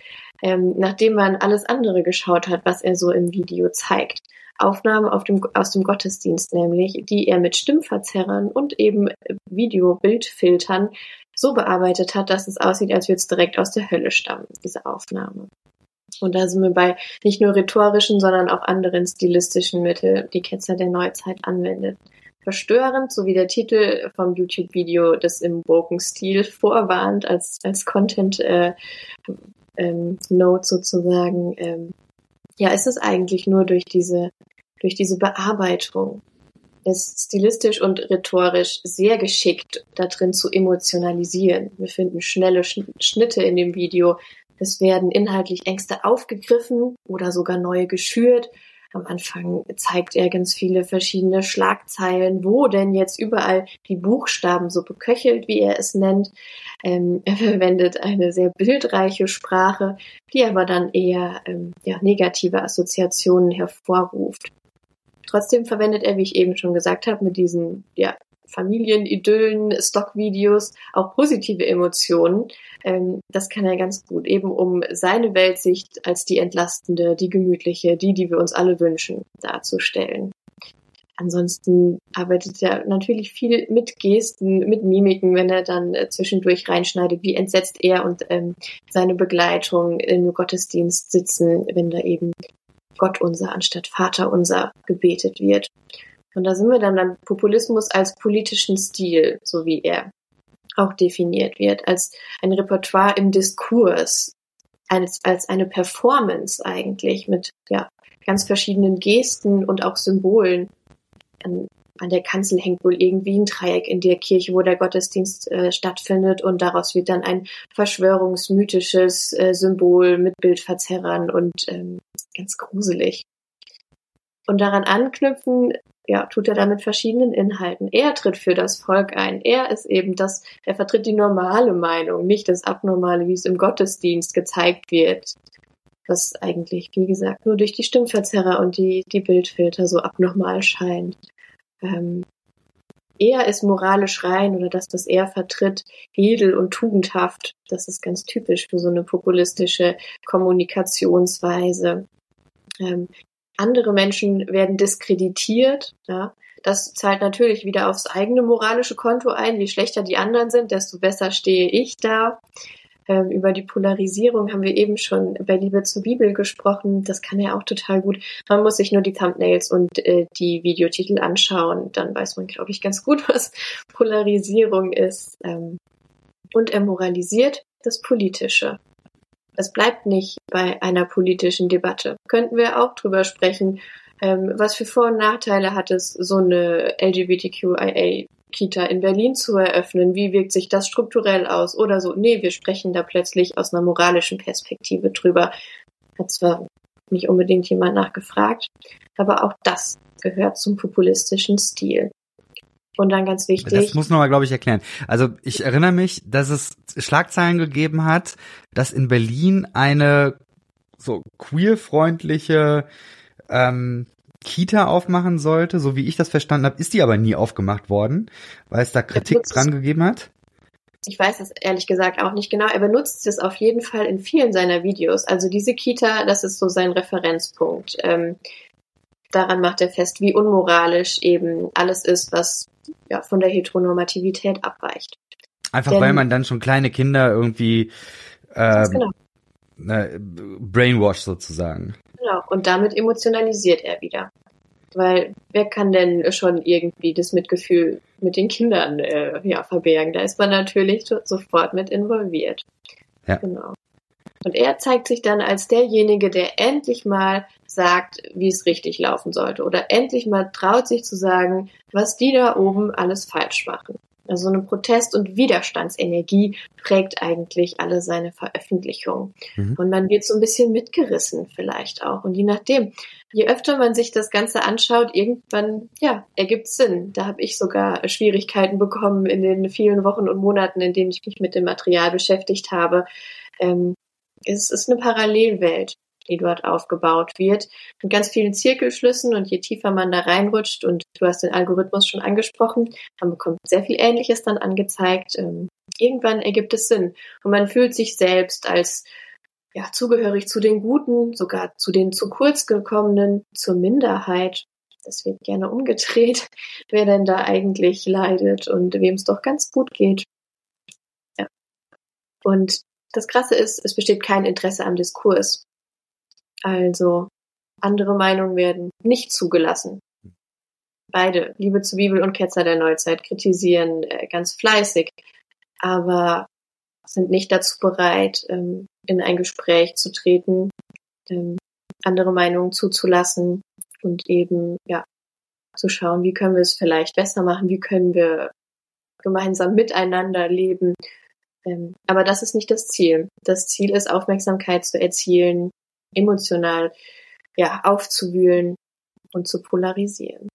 ähm, nachdem man alles andere geschaut hat, was er so im Video zeigt. Aufnahmen auf dem, aus dem Gottesdienst nämlich, die er mit Stimmverzerrern und eben Videobildfiltern so bearbeitet hat, dass es aussieht, als würde es direkt aus der Hölle stammen, diese Aufnahme. Und da sind wir bei nicht nur rhetorischen, sondern auch anderen stilistischen Mitteln, die Ketzer der Neuzeit anwendet verstörend, so wie der Titel vom YouTube-Video das im woken Stil vorwarnt, als, als Content äh, ähm, sozusagen. Ähm, ja, ist es eigentlich nur durch diese, durch diese Bearbeitung ist stilistisch und rhetorisch sehr geschickt, da drin zu emotionalisieren. Wir finden schnelle Schnitte in dem Video. Es werden inhaltlich Ängste aufgegriffen oder sogar neue geschürt am Anfang zeigt er ganz viele verschiedene Schlagzeilen, wo denn jetzt überall die Buchstaben so beköchelt, wie er es nennt. Ähm, [laughs] er verwendet eine sehr bildreiche Sprache, die aber dann eher ähm, ja, negative Assoziationen hervorruft. Trotzdem verwendet er, wie ich eben schon gesagt habe, mit diesen ja, Familienidyllen, Stockvideos auch positive Emotionen. Ähm, das kann er ganz gut, eben um seine Weltsicht als die entlastende, die gemütliche, die, die wir uns alle wünschen, darzustellen. Ansonsten arbeitet er natürlich viel mit Gesten, mit Mimiken, wenn er dann äh, zwischendurch reinschneidet, wie entsetzt er und ähm, seine Begleitung im Gottesdienst sitzen, wenn da eben Gott unser anstatt Vater unser gebetet wird. Und da sind wir dann beim Populismus als politischen Stil, so wie er auch definiert wird, als ein Repertoire im Diskurs, als, als eine Performance eigentlich mit ja, ganz verschiedenen Gesten und auch Symbolen. An, an der Kanzel hängt wohl irgendwie ein Dreieck in der Kirche, wo der Gottesdienst äh, stattfindet und daraus wird dann ein verschwörungsmythisches äh, Symbol mit Bildverzerrern und ähm, ganz gruselig. Und daran anknüpfen ja, tut er da mit verschiedenen Inhalten. Er tritt für das Volk ein. Er ist eben das, er vertritt die normale Meinung, nicht das Abnormale, wie es im Gottesdienst gezeigt wird. Was eigentlich, wie gesagt, nur durch die Stimmverzerrer und die, die Bildfilter so abnormal scheint. Ähm, er ist moralisch rein oder das, was er vertritt, edel und tugendhaft. Das ist ganz typisch für so eine populistische Kommunikationsweise. Ähm, andere Menschen werden diskreditiert. Ja. Das zahlt natürlich wieder aufs eigene moralische Konto ein. Je schlechter die anderen sind, desto besser stehe ich da. Ähm, über die Polarisierung haben wir eben schon bei Liebe zur Bibel gesprochen. Das kann ja auch total gut. Man muss sich nur die Thumbnails und äh, die Videotitel anschauen. Dann weiß man, glaube ich, ganz gut, [laughs] was Polarisierung ist. Ähm, und er moralisiert das Politische. Es bleibt nicht bei einer politischen Debatte. Könnten wir auch drüber sprechen, ähm, was für Vor- und Nachteile hat es, so eine LGBTQIA-Kita in Berlin zu eröffnen? Wie wirkt sich das strukturell aus? Oder so, nee, wir sprechen da plötzlich aus einer moralischen Perspektive drüber. Hat zwar nicht unbedingt jemand nachgefragt, aber auch das gehört zum populistischen Stil. Und dann ganz wichtig. Das muss man mal, glaube ich, erklären. Also ich erinnere mich, dass es Schlagzeilen gegeben hat, dass in Berlin eine so queerfreundliche ähm, Kita aufmachen sollte, so wie ich das verstanden habe, ist die aber nie aufgemacht worden, weil es da Kritik dran gegeben hat. Ich weiß es ehrlich gesagt auch nicht genau. Er benutzt es auf jeden Fall in vielen seiner Videos. Also diese Kita, das ist so sein Referenzpunkt. Ähm, daran macht er fest, wie unmoralisch eben alles ist, was ja, von der Heteronormativität abweicht. Einfach Denn, weil man dann schon kleine Kinder irgendwie äh, genau. äh, brainwash sozusagen. Genau, und damit emotionalisiert er wieder. Weil wer kann denn schon irgendwie das Mitgefühl mit den Kindern äh, ja, verbergen? Da ist man natürlich sofort mit involviert. Ja. Genau. Und er zeigt sich dann als derjenige, der endlich mal sagt, wie es richtig laufen sollte oder endlich mal traut sich zu sagen, was die da oben alles falsch machen. Also eine Protest- und Widerstandsenergie prägt eigentlich alle seine Veröffentlichungen. Mhm. Und man wird so ein bisschen mitgerissen vielleicht auch. Und je nachdem, je öfter man sich das Ganze anschaut, irgendwann, ja, ergibt Sinn. Da habe ich sogar Schwierigkeiten bekommen in den vielen Wochen und Monaten, in denen ich mich mit dem Material beschäftigt habe. Ähm, es ist eine Parallelwelt, die dort aufgebaut wird, mit ganz vielen Zirkelschlüssen und je tiefer man da reinrutscht und du hast den Algorithmus schon angesprochen, man bekommt sehr viel Ähnliches dann angezeigt. Ähm, irgendwann ergibt es Sinn und man fühlt sich selbst als ja, zugehörig zu den Guten, sogar zu den zu kurz gekommenen, zur Minderheit. Das wird gerne umgedreht, [laughs] wer denn da eigentlich leidet und wem es doch ganz gut geht. Ja. Und das Krasse ist, es besteht kein Interesse am Diskurs. Also andere Meinungen werden nicht zugelassen. Beide, Liebe zur Bibel und Ketzer der Neuzeit, kritisieren äh, ganz fleißig, aber sind nicht dazu bereit, ähm, in ein Gespräch zu treten, ähm, andere Meinungen zuzulassen und eben, ja, zu schauen, wie können wir es vielleicht besser machen, wie können wir gemeinsam miteinander leben ähm, aber das ist nicht das Ziel. Das Ziel ist, Aufmerksamkeit zu erzielen, emotional ja, aufzuwühlen und zu polarisieren.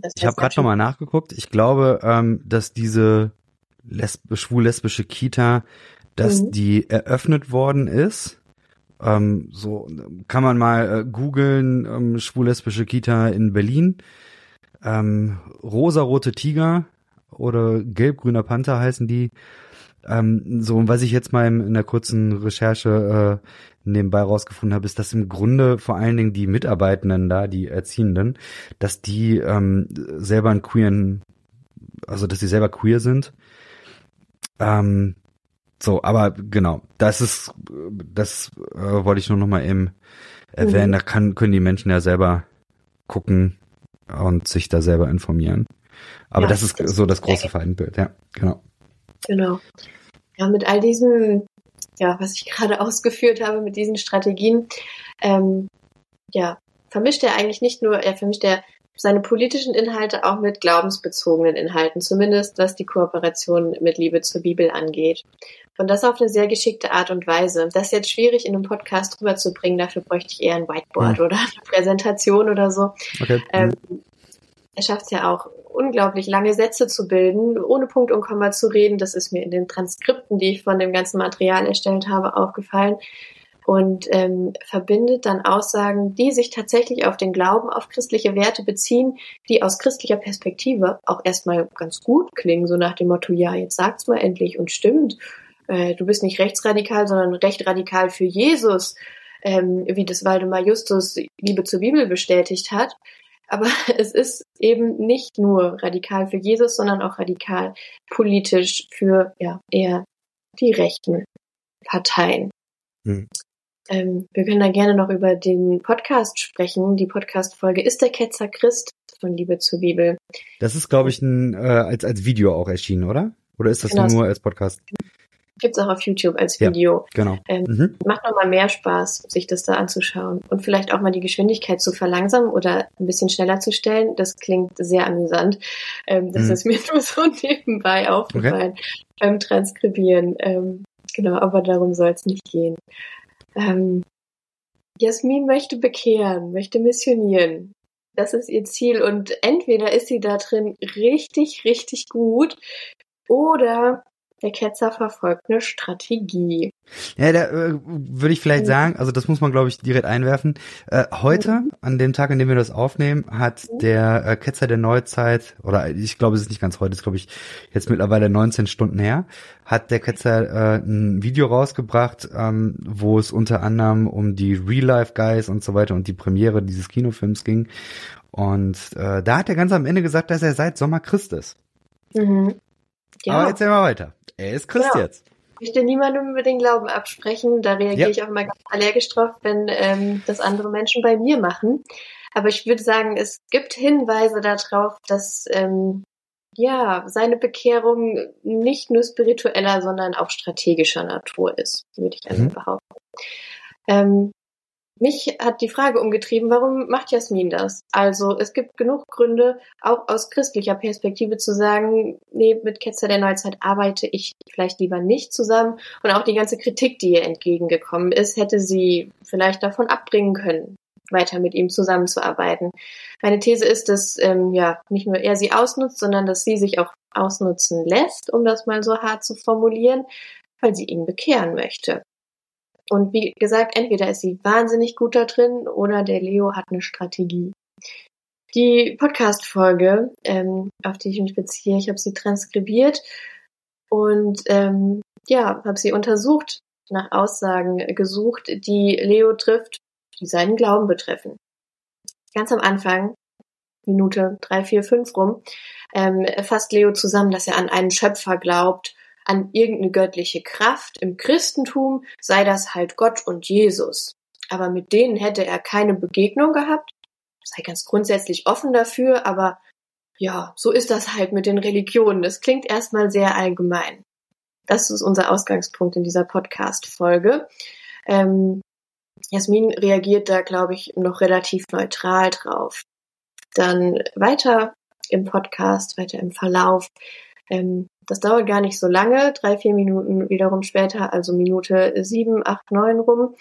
Das ich habe gerade nochmal nachgeguckt. Ich glaube, ähm, dass diese lesb schwul-lesbische Kita, dass mhm. die eröffnet worden ist. Ähm, so kann man mal äh, googeln, ähm, schwul-lesbische Kita in Berlin. Ähm, rosarote Tiger oder gelb-grüner Panther heißen die. Ähm, so, was ich jetzt mal in der kurzen Recherche äh, nebenbei rausgefunden habe, ist, dass im Grunde vor allen Dingen die Mitarbeitenden da, die Erziehenden, dass die ähm, selber einen queeren, also dass die selber queer sind. Ähm, so, aber genau, das ist, das äh, wollte ich nur noch mal eben erwähnen. Mhm. Da kann, können die Menschen ja selber gucken, und sich da selber informieren. Aber Ja, das ist so das große Feindbild, ja, genau. Genau. Ja, mit all diesem, ja, was ich [laughs] gerade ausgeführt habe, mit diesen Strategien, ähm, ja, vermischt er eigentlich nicht nur, er vermischt er seine politischen Inhalte auch mit glaubensbezogenen Inhalten, zumindest was die Kooperation mit Liebe zur Bibel angeht. Und das auf eine sehr geschickte Art und Weise. Das ist jetzt schwierig in einem Podcast rüberzubringen, dafür bräuchte ich eher ein Whiteboard Hm. oder eine Präsentation oder so. Okay. Ähm, er schafft es ja auch, unglaublich lange Sätze zu bilden, ohne Punkt und Komma zu reden. Das ist mir in den Transkripten, die ich von dem ganzen Material erstellt habe, aufgefallen. Und ähm, verbindet dann Aussagen, die sich tatsächlich auf den Glauben, auf christliche Werte beziehen, die aus christlicher Perspektive auch erstmal ganz gut klingen, so nach dem Motto, ja, jetzt sagt's mal endlich und stimmt. Äh, du bist nicht rechtsradikal, sondern recht radikal für Jesus, ähm, wie das Waldemar Justus Liebe zur Bibel bestätigt hat. Aber [laughs] es ist eben nicht nur radikal für Jesus, sondern auch radikal politisch für ja eher die rechten Parteien. Hm. Ähm, wir können da gerne noch über den Podcast sprechen. Die Podcast-Folge ist der Ketzer Christ von Liebe zur Bibel. Das ist, glaube ich, ein, äh, als, als Video auch erschienen, oder? Oder ist das Genau. nur als Podcast? Gibt's auch auf YouTube als Ja. Video. Genau. Ähm, Mhm. Macht nochmal mehr Spaß, sich das da anzuschauen und vielleicht auch mal die Geschwindigkeit zu verlangsamen oder ein bisschen schneller zu stellen. Das klingt sehr amüsant. Ähm, das Mhm. ist mir [laughs] nur so nebenbei aufgefallen beim Transkribieren. Ähm, genau, aber darum soll es nicht gehen. Ähm, Jasmin möchte bekehren, möchte missionieren. Das ist ihr Ziel und entweder ist sie da drin richtig, richtig gut oder der Ketzer verfolgt eine Strategie. Ja, da äh, würde ich vielleicht Mhm. sagen, also das muss man, glaube ich, direkt einwerfen. Äh, heute, an dem Tag, an dem wir das aufnehmen, hat Mhm. der äh, Ketzer der Neuzeit, oder ich glaube, es ist nicht ganz heute, es ist, glaube ich, jetzt mittlerweile 19 Stunden her, hat der Ketzer äh, ein Video rausgebracht, ähm, wo es unter anderem um die Real-Life-Guys und so weiter und die Premiere dieses Kinofilms ging. Und äh, da hat er ganz am Ende gesagt, dass er seit Sommer Christ ist. Mhm. Ja, Aber erzähl mal weiter. Er ist Christ Ja. jetzt. ich möchte niemandem über den Glauben absprechen. Da reagiere Ja. ich auch immer ganz allergisch drauf, wenn ähm, das andere Menschen bei mir machen. Aber ich würde sagen, es gibt Hinweise darauf, dass ähm, ja seine Bekehrung nicht nur spiritueller, sondern auch strategischer Natur ist, würde ich einmal Mhm. behaupten. Ähm, mich hat die Frage umgetrieben, warum macht Jasmin das? Also es gibt genug Gründe, auch aus christlicher Perspektive zu sagen, nee, mit Ketzer der Neuzeit arbeite ich vielleicht lieber nicht zusammen. Und auch die ganze Kritik, die ihr entgegengekommen ist, hätte sie vielleicht davon abbringen können, weiter mit ihm zusammenzuarbeiten. Meine These ist, dass ähm, ja nicht nur er sie ausnutzt, sondern dass sie sich auch ausnutzen lässt, um das mal so hart zu formulieren, weil sie ihn bekehren möchte. Und wie gesagt, entweder ist sie wahnsinnig gut da drin oder der Leo hat eine Strategie. Die Podcast-Folge, ähm, auf die ich mich beziehe, ich habe sie transkribiert und ähm, ja, habe sie untersucht, nach Aussagen gesucht, die Leo trifft, die seinen Glauben betreffen. Ganz am Anfang, Minute drei, vier, fünf rum, ähm, fasst Leo zusammen, dass er an einen Schöpfer glaubt, an irgendeine göttliche Kraft. Im Christentum sei das halt Gott und Jesus. Aber mit denen hätte er keine Begegnung gehabt. Sei ganz grundsätzlich offen dafür, aber ja, so ist das halt mit den Religionen. Das klingt erstmal sehr allgemein. Das ist unser Ausgangspunkt in dieser Podcast-Folge. Ähm, Jasmin reagiert da, glaube ich, noch relativ neutral drauf. Dann weiter im Podcast, weiter im Verlauf. Ähm, das dauert gar nicht so lange, drei, vier Minuten wiederum später, also Minute sieben, acht, neun rum,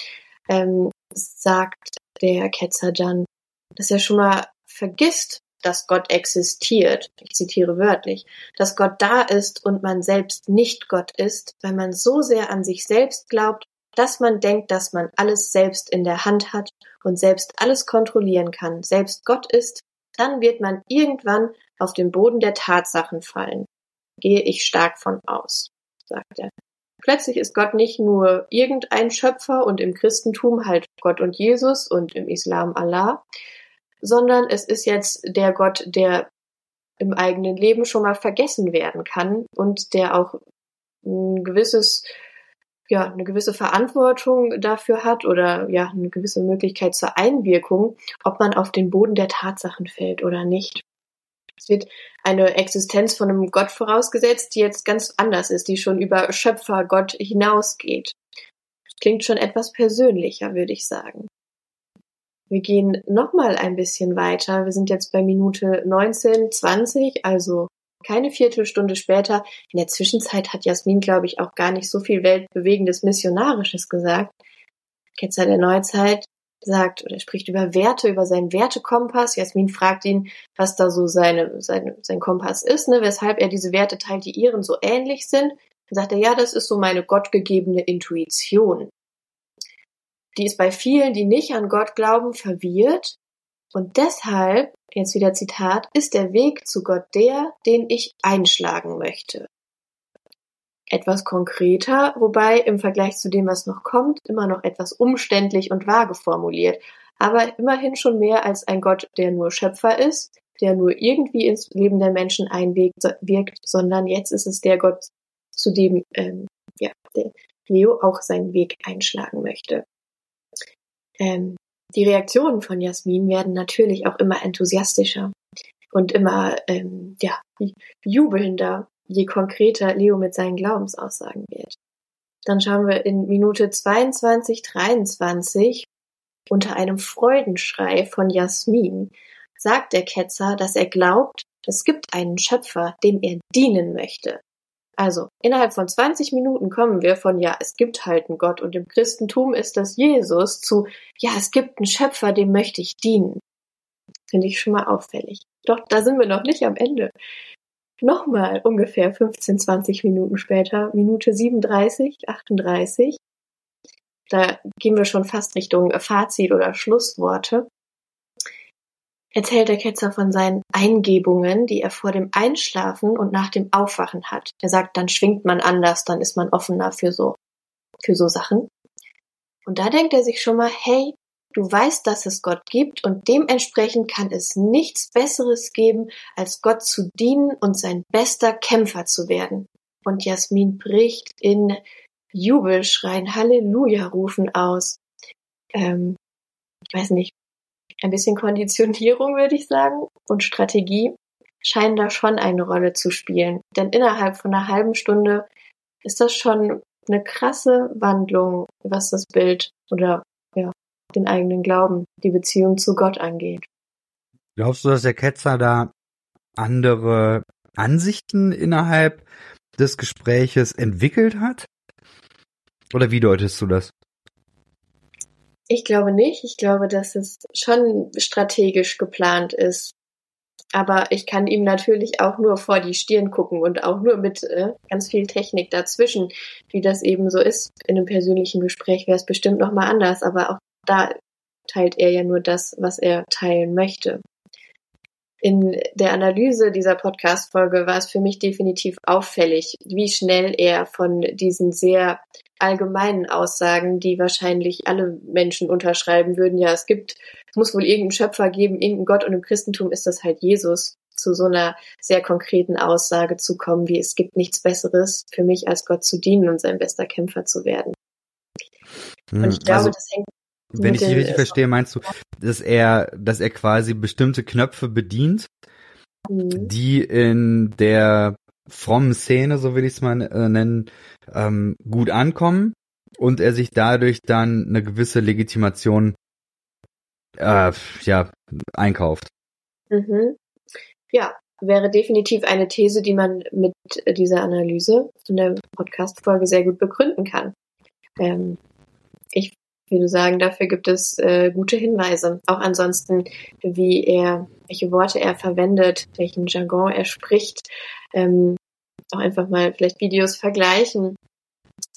ähm, sagt der Ketzer dann, dass er schon mal vergisst, dass Gott existiert. Ich zitiere wörtlich, dass Gott da ist und man selbst nicht Gott ist, weil man so sehr an sich selbst glaubt, dass man denkt, dass man alles selbst in der Hand hat und selbst alles kontrollieren kann, selbst Gott ist, dann wird man irgendwann auf den Boden der Tatsachen fallen. Gehe ich stark von aus, sagt er. Plötzlich ist Gott nicht nur irgendein Schöpfer und im Christentum halt Gott und Jesus und im Islam Allah, sondern es ist jetzt der Gott, der im eigenen Leben schon mal vergessen werden kann und der auch ein gewisses ja eine gewisse Verantwortung dafür hat oder ja eine gewisse Möglichkeit zur Einwirkung, ob man auf den Boden der Tatsachen fällt oder nicht. Es wird eine Existenz von einem Gott vorausgesetzt, die jetzt ganz anders ist, die schon über Schöpfer Gott hinausgeht. Klingt schon etwas persönlicher, würde ich sagen. Wir gehen nochmal ein bisschen weiter. Wir sind jetzt bei Minute 19, 20, also keine Viertelstunde später. In der Zwischenzeit hat Jasmin, glaube ich, auch gar nicht so viel weltbewegendes Missionarisches gesagt. Ketzer der Neuzeit sagt oder spricht über Werte, über seinen Wertekompass. Jasmin fragt ihn, was da so seine, seine, sein Kompass ist, ne, weshalb er diese Werte teilt, die ihren so ähnlich sind. Dann sagt er, ja, das ist so meine gottgegebene Intuition. Die ist bei vielen, die nicht an Gott glauben, verwirrt. Und deshalb, jetzt wieder Zitat, ist der Weg zu Gott der, den ich einschlagen möchte etwas konkreter, wobei im Vergleich zu dem, was noch kommt, immer noch etwas umständlich und vage formuliert, aber immerhin schon mehr als ein Gott, der nur Schöpfer ist, der nur irgendwie ins Leben der Menschen einwirkt, sondern jetzt ist es der Gott, zu dem ähm, ja, Leo auch seinen Weg einschlagen möchte. Ähm, die Reaktionen von Jasmin werden natürlich auch immer enthusiastischer und immer ähm, ja, jubelnder je konkreter Leo mit seinen Glaubensaussagen wird. Dann schauen wir in Minute 22, 23 unter einem Freudenschrei von Jasmin sagt der Ketzer, dass er glaubt, es gibt einen Schöpfer, dem er dienen möchte. Also, innerhalb von 20 Minuten kommen wir von, ja, es gibt halt einen Gott und im Christentum ist das Jesus zu, ja, es gibt einen Schöpfer, dem möchte ich dienen. Finde ich schon mal auffällig. Doch, da sind wir noch nicht am Ende. Nochmal ungefähr 15, 20 Minuten später, Minute 37, 38. Da gehen wir schon fast Richtung Fazit oder Schlussworte. Erzählt der Ketzer von seinen Eingebungen, die er vor dem Einschlafen und nach dem Aufwachen hat. Er sagt, dann schwingt man anders, dann ist man offener für so, für so Sachen. Und da denkt er sich schon mal, hey, Du weißt, dass es Gott gibt und dementsprechend kann es nichts Besseres geben, als Gott zu dienen und sein bester Kämpfer zu werden. Und Jasmin bricht in Jubelschreien, Halleluja-Rufen aus. Ähm, ich weiß nicht, ein bisschen Konditionierung würde ich sagen und Strategie scheinen da schon eine Rolle zu spielen. Denn innerhalb von einer halben Stunde ist das schon eine krasse Wandlung, was das Bild oder ja, den eigenen Glauben, die Beziehung zu Gott angeht. Glaubst du, dass der Ketzer da andere Ansichten innerhalb des Gespräches entwickelt hat? Oder wie deutest du das? Ich glaube nicht. Ich glaube, dass es schon strategisch geplant ist. Aber ich kann ihm natürlich auch nur vor die Stirn gucken und auch nur mit äh, ganz viel Technik dazwischen, wie das eben so ist. In einem persönlichen Gespräch wäre es bestimmt nochmal anders. Aber auch da teilt er ja nur das, was er teilen möchte. In der Analyse dieser Podcast-Folge war es für mich definitiv auffällig, wie schnell er von diesen sehr allgemeinen Aussagen, die wahrscheinlich alle Menschen unterschreiben würden, ja, es gibt, es muss wohl irgendeinen Schöpfer geben, irgendeinen Gott und im Christentum ist das halt Jesus, zu so einer sehr konkreten Aussage zu kommen, wie es gibt nichts Besseres für mich, als Gott zu dienen und sein bester Kämpfer zu werden. Und hm, ich glaube, also, das hängt wenn ich dich richtig verstehe, meinst du, dass er, dass er quasi bestimmte Knöpfe bedient, mhm. die in der frommen Szene, so will ich es mal äh, nennen, ähm, gut ankommen und er sich dadurch dann eine gewisse Legitimation äh, ja, einkauft. Mhm. Ja, wäre definitiv eine These, die man mit dieser Analyse in der Podcast-Folge sehr gut begründen kann. Ähm, ich würde sagen, dafür gibt es äh, gute Hinweise. Auch ansonsten, wie er, welche Worte er verwendet, welchen Jargon er spricht. Ähm, auch einfach mal vielleicht Videos vergleichen,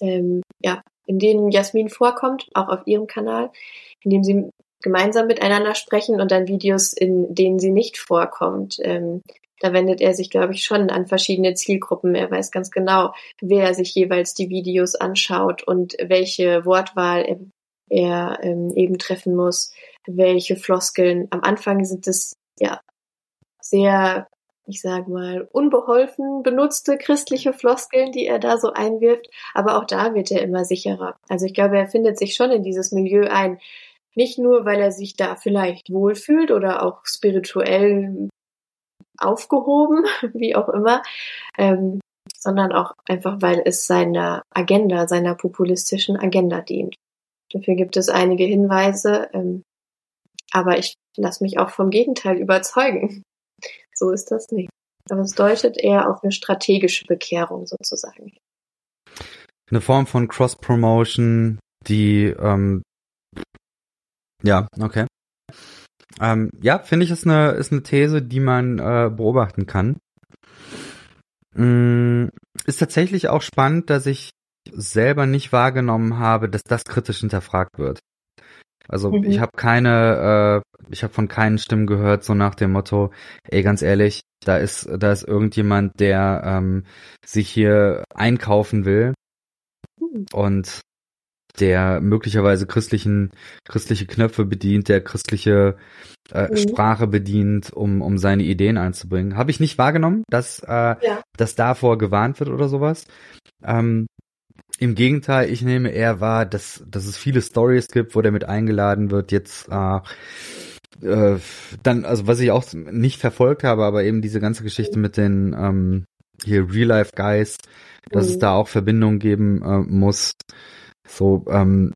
ähm, ja, in denen Jasmin vorkommt, auch auf ihrem Kanal, in dem sie gemeinsam miteinander sprechen und dann Videos, in denen sie nicht vorkommt. Ähm, da wendet er sich, glaube ich, schon an verschiedene Zielgruppen. Er weiß ganz genau, wer sich jeweils die Videos anschaut und welche Wortwahl er er ähm, eben treffen muss, welche Floskeln. Am Anfang sind es ja sehr ich sag mal, unbeholfen benutzte christliche Floskeln, die er da so einwirft. Aber auch da wird er immer sicherer. Also ich glaube, er findet sich schon in dieses Milieu ein. Nicht nur, weil er sich da vielleicht wohlfühlt oder auch spirituell aufgehoben, [laughs] wie auch immer, ähm, sondern auch einfach, weil es seiner Agenda, seiner populistischen Agenda dient. Dafür gibt es einige Hinweise, ähm, aber ich lasse mich auch vom Gegenteil überzeugen. [laughs] So ist das nicht. Aber es deutet eher auf eine strategische Bekehrung sozusagen. Eine Form von Cross-Promotion, die, ähm, ja, okay. Ähm, ja, finde ich, ist eine, ist eine These, die man äh, beobachten kann. Mm, ist tatsächlich auch spannend, dass ich selber nicht wahrgenommen habe, dass das kritisch hinterfragt wird. Also mhm. ich habe keine, äh, ich habe von keinen Stimmen gehört, so nach dem Motto, ey, ganz ehrlich, da ist, da ist irgendjemand, der ähm, sich hier einkaufen will und der möglicherweise christlichen, christliche Knöpfe bedient, der christliche äh, mhm. Sprache bedient, um, um seine Ideen einzubringen. Habe ich nicht wahrgenommen, dass, äh, ja. dass davor gewarnt wird oder sowas. Ähm, Im Gegenteil, ich nehme eher wahr, dass, dass es viele Stories gibt, wo der mit eingeladen wird, jetzt äh, äh, dann, also was ich auch nicht verfolgt habe, aber eben diese ganze Geschichte mit den ähm, hier Real Life Guys, dass mhm. es da auch Verbindungen geben äh, muss. So, ähm,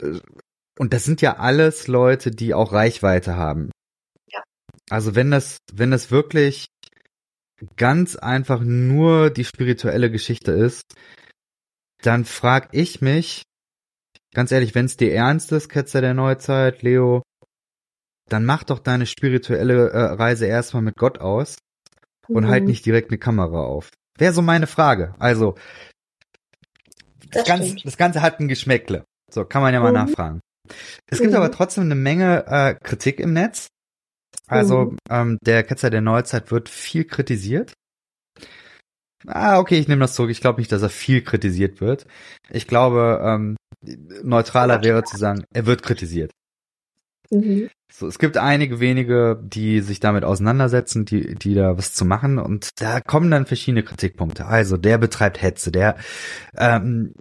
äh, und das sind ja alles Leute, die auch Reichweite haben. Ja. Also wenn das, wenn das wirklich ganz einfach nur die spirituelle Geschichte ist, dann frag ich mich, ganz ehrlich, wenn es dir ernst ist, Ketzer der Neuzeit, Leo, dann mach doch deine spirituelle äh, Reise erstmal mit Gott aus und halt mhm. halt nicht direkt eine Kamera auf. Wäre so meine Frage. Also, das, das Ganze, das Ganze hat ein Geschmäckle. So, kann man ja mal mhm. nachfragen. Es gibt mhm. aber trotzdem eine Menge äh, Kritik im Netz. Also, mhm. ähm, der Ketzer der Neuzeit wird viel kritisiert. Ah, okay, ich nehme das zurück. Ich glaube nicht, dass er viel kritisiert wird. Ich glaube, ähm, neutraler wäre zu sagen, er wird kritisiert. Mhm. So, es gibt einige wenige, die sich damit auseinandersetzen, die, die da was zu machen und da kommen dann verschiedene Kritikpunkte. Also der betreibt Hetze, der ähm,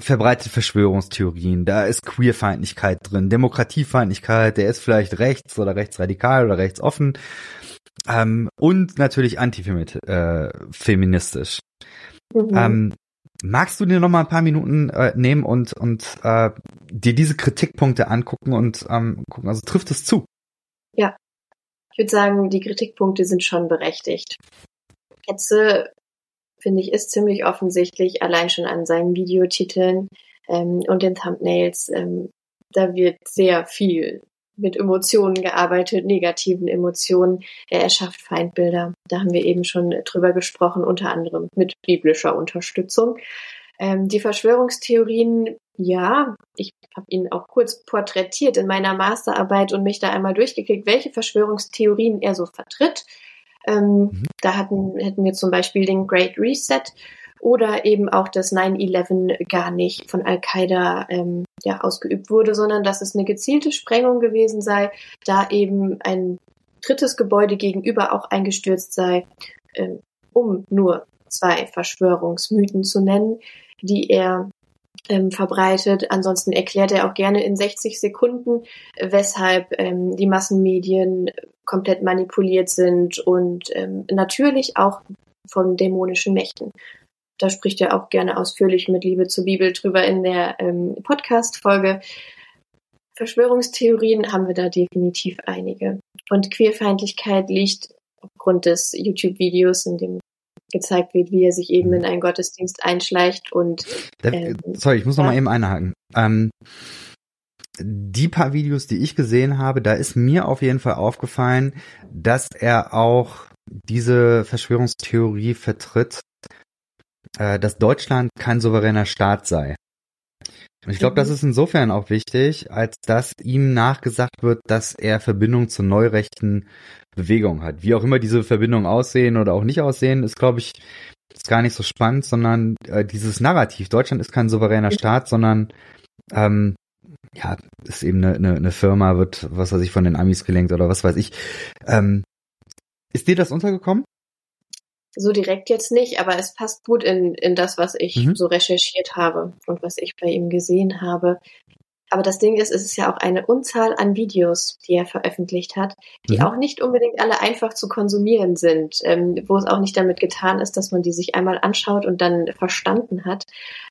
verbreitet Verschwörungstheorien, da ist Queerfeindlichkeit drin, Demokratiefeindlichkeit, der ist vielleicht rechts oder rechtsradikal oder rechtsoffen ähm, und natürlich antifeministisch. Äh, mhm. Ähm, Magst du dir noch mal ein paar Minuten äh, nehmen und und äh, dir diese Kritikpunkte angucken und ähm, gucken, also trifft es zu? Ja, ich würde sagen, die Kritikpunkte sind schon berechtigt. Hetze, finde ich, ist ziemlich offensichtlich, allein schon an seinen Videotiteln ähm, und den Thumbnails. Ähm, da wird sehr viel mit Emotionen gearbeitet, negativen Emotionen. Er erschafft Feindbilder. Da haben wir eben schon drüber gesprochen, unter anderem mit biblischer Unterstützung. Ähm, die Verschwörungstheorien, ja, ich habe ihn auch kurz porträtiert in meiner Masterarbeit und mich da einmal durchgeklickt, welche Verschwörungstheorien er so vertritt. Ähm, mhm. Da hatten, hätten wir zum Beispiel den Great Reset oder eben auch, dass 9-11 gar nicht von Al-Qaida ähm, ja, ausgeübt wurde, sondern dass es eine gezielte Sprengung gewesen sei, da eben ein drittes Gebäude gegenüber auch eingestürzt sei, ähm, um nur zwei Verschwörungsmythen zu nennen, die er ähm, verbreitet. Ansonsten erklärt er auch gerne in 60 Sekunden, weshalb ähm, die Massenmedien komplett manipuliert sind und ähm, natürlich auch von dämonischen Mächten da spricht er auch gerne ausführlich mit Liebe zur Bibel drüber in der ähm, Podcast-Folge. Verschwörungstheorien haben wir da definitiv einige. Und Queerfeindlichkeit liegt aufgrund des YouTube-Videos, in dem gezeigt wird, wie er sich eben in einen Gottesdienst einschleicht und ähm, sorry, ich muss noch mal eben einhaken. Ähm, die paar Videos, die ich gesehen habe, da ist mir auf jeden Fall aufgefallen, dass er auch diese Verschwörungstheorie vertritt, äh, dass Deutschland kein souveräner Staat sei. Und ich glaube, das mhm. ist insofern auch wichtig, als dass ihm nachgesagt wird, dass er Verbindung zur neurechten Bewegung hat. Wie auch immer diese Verbindungen aussehen oder auch nicht aussehen, ist, glaube ich, ist gar nicht so spannend, sondern äh, dieses Narrativ. Deutschland ist kein souveräner Staat, sondern ähm, ja, ist eben eine, eine, eine Firma, wird, was weiß ich, von den Amis gelenkt oder was weiß ich. Ähm, ist dir das untergekommen? So direkt jetzt nicht, aber es passt gut in, in das, was ich mhm. so recherchiert habe und was ich bei ihm gesehen habe. Aber das Ding ist, es ist ja auch eine Unzahl an Videos, die er veröffentlicht hat, die mhm. auch nicht unbedingt alle einfach zu konsumieren sind, ähm, wo es auch nicht damit getan ist, dass man die sich einmal anschaut und dann verstanden hat.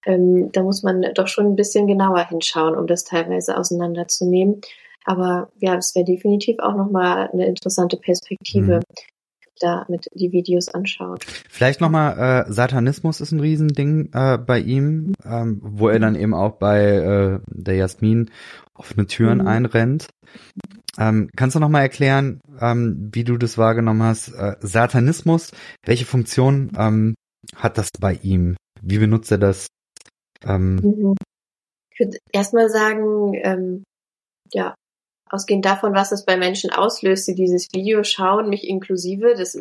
Ähm, da muss man doch schon ein bisschen genauer hinschauen, um das teilweise auseinanderzunehmen. Aber ja, es wäre definitiv auch nochmal eine interessante Perspektive. Mhm da mit die Videos anschaut. Vielleicht nochmal, äh, Satanismus ist ein Riesending äh, bei ihm, ähm, wo er dann eben auch bei äh, der Jasmin offene Türen mhm. einrennt. Ähm, kannst du nochmal erklären, ähm, wie du das wahrgenommen hast? Äh, Satanismus, welche Funktion ähm, hat das bei ihm? Wie benutzt er das? Ähm, mhm. Ich würde erstmal sagen, ähm, ja, ausgehend davon, was es bei Menschen auslöst, die dieses Video schauen, mich inklusive, das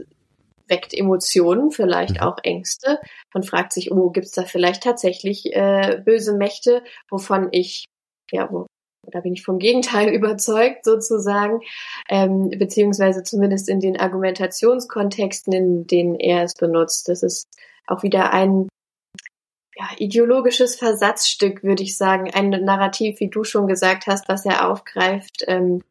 weckt Emotionen, vielleicht mhm. auch Ängste. Man fragt sich, oh, gibt es da vielleicht tatsächlich äh, böse Mächte, wovon ich, ja, wo, da bin ich vom Gegenteil [laughs] überzeugt sozusagen, ähm, beziehungsweise zumindest in den Argumentationskontexten, in denen er es benutzt. Das ist auch wieder ein ja, ideologisches Versatzstück, würde ich sagen. Ein Narrativ, wie du schon gesagt hast, was er aufgreift, ähm,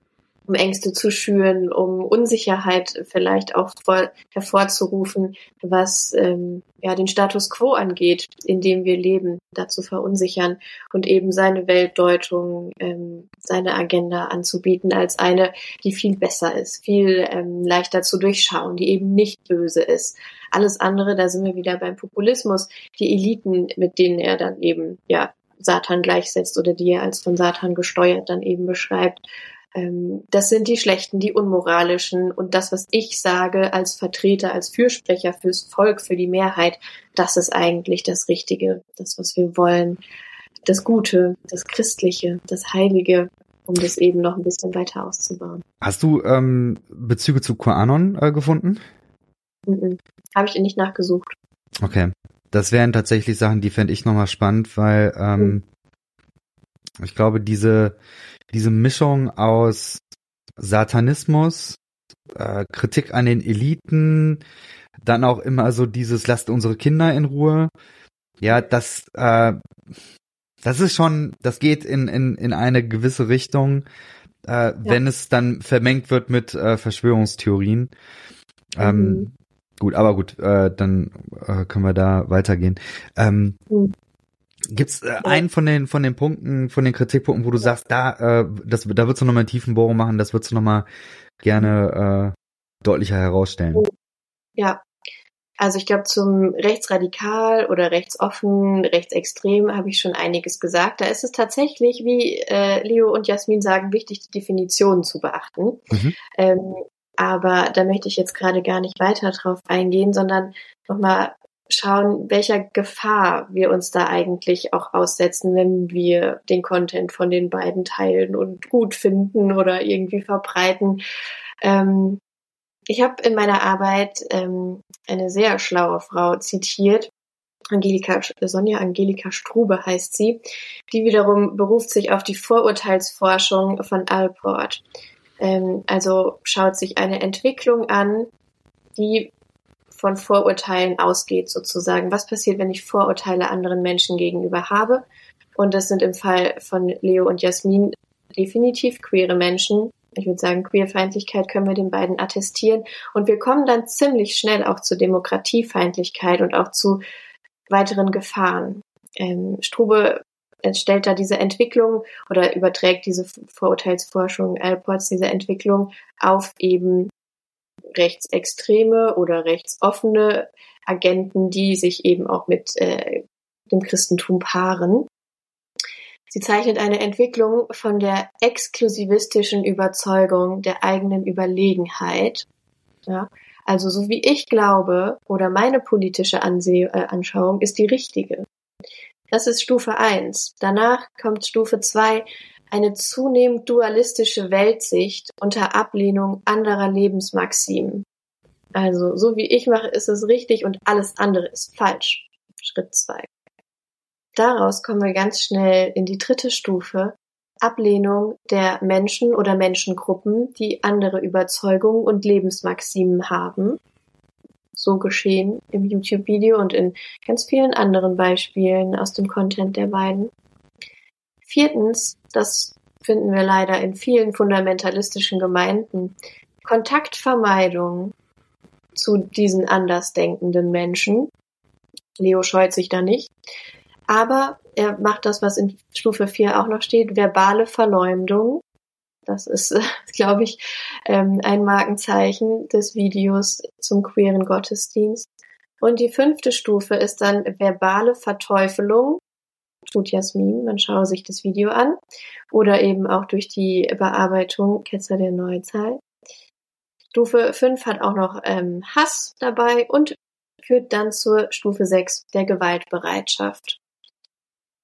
um Ängste zu schüren, um Unsicherheit vielleicht auch vor, hervorzurufen, was ähm, ja den Status quo angeht, in dem wir leben, dazu verunsichern und eben seine Weltdeutung, ähm, seine Agenda anzubieten als eine, die viel besser ist, viel ähm, leichter zu durchschauen, die eben nicht böse ist. Alles andere, da sind wir wieder beim Populismus, die Eliten, mit denen er dann eben ja Satan gleichsetzt oder die er als von Satan gesteuert dann eben beschreibt das sind die schlechten, die unmoralischen und das, was ich sage als Vertreter, als Fürsprecher fürs Volk, für die Mehrheit, das ist eigentlich das Richtige, das, was wir wollen, das Gute, das Christliche, das Heilige, um das eben noch ein bisschen weiter auszubauen. Hast du ähm, Bezüge zu QAnon äh, gefunden? Mhm. Habe ich nicht nachgesucht. Okay. Das wären tatsächlich Sachen, die fände ich nochmal spannend, weil ähm, mhm. ich glaube, diese diese Mischung aus Satanismus, äh, Kritik an den Eliten, dann auch immer so dieses lasst unsere Kinder in Ruhe. Ja, das äh, das ist schon, das geht in in in eine gewisse Richtung, äh, ja. wenn es dann vermengt wird mit äh, Verschwörungstheorien. Ähm, mhm. Gut, aber gut, äh, dann äh, können wir da weitergehen. Ähm, mhm. Gibt's äh, einen von den von den Punkten, von den Kritikpunkten, wo du sagst, da, äh, das, da würdest du nochmal einen tiefen Bohrung machen, das würdest du nochmal gerne äh, deutlicher herausstellen? Ja, also ich glaube, zum rechtsradikal oder rechtsoffen, rechtsextrem habe ich schon einiges gesagt. Da ist es tatsächlich, wie äh, Leo und Jasmin sagen, wichtig, die Definitionen zu beachten. Mhm. Ähm, aber da möchte ich jetzt gerade gar nicht weiter drauf eingehen, sondern nochmal schauen, welcher Gefahr wir uns da eigentlich auch aussetzen, wenn wir den Content von den beiden teilen und gut finden oder irgendwie verbreiten. Ähm, ich habe in meiner Arbeit ähm, eine sehr schlaue Frau zitiert. Angelika, Sonja Angelika Strube heißt sie, die wiederum beruft sich auf die Vorurteilsforschung von Alport. Ähm, also schaut sich eine Entwicklung an, die von Vorurteilen ausgeht, sozusagen. Was passiert, wenn ich Vorurteile anderen Menschen gegenüber habe? Und das sind im Fall von Leo und Jasmin definitiv queere Menschen. Ich würde sagen, Queerfeindlichkeit können wir den beiden attestieren. Und wir kommen dann ziemlich schnell auch zu Demokratiefeindlichkeit und auch zu weiteren Gefahren. Ähm, Strube stellt da diese Entwicklung oder überträgt diese Vorurteilsforschung Alports, diese Entwicklung auf eben rechtsextreme oder rechtsoffene Agenten, die sich eben auch mit äh, dem Christentum paaren. Sie zeichnet eine Entwicklung von der exklusivistischen Überzeugung der eigenen Überlegenheit. Ja, also so wie ich glaube oder meine politische Anseh äh, Anschauung ist die richtige. Das ist Stufe eins. Danach kommt Stufe zwei eine zunehmend dualistische Weltsicht unter Ablehnung anderer Lebensmaximen. Also, so wie ich mache, ist es richtig und alles andere ist falsch. Schritt zwei. Daraus kommen wir ganz schnell in die dritte Stufe. Ablehnung der Menschen oder Menschengruppen, die andere Überzeugungen und Lebensmaximen haben. so geschehen im YouTube-Video und in ganz vielen anderen Beispielen aus dem Content der beiden. Viertens, das finden wir leider in vielen fundamentalistischen Gemeinden, Kontaktvermeidung zu diesen andersdenkenden Menschen. Leo scheut sich da nicht. Aber er macht das, was in Stufe 4 auch noch steht, verbale Verleumdung. Das ist, [laughs] glaube ich, ähm, ein Markenzeichen des Videos zum queeren Gottesdienst. Und die fünfte Stufe ist dann verbale Verteufelung. Tut Jasmin, man schaue sich das Video an. Oder eben auch durch die Bearbeitung Ketzer der Neuzeit. Stufe 5 hat auch noch ähm, Hass dabei und führt dann zur Stufe 6 der Gewaltbereitschaft.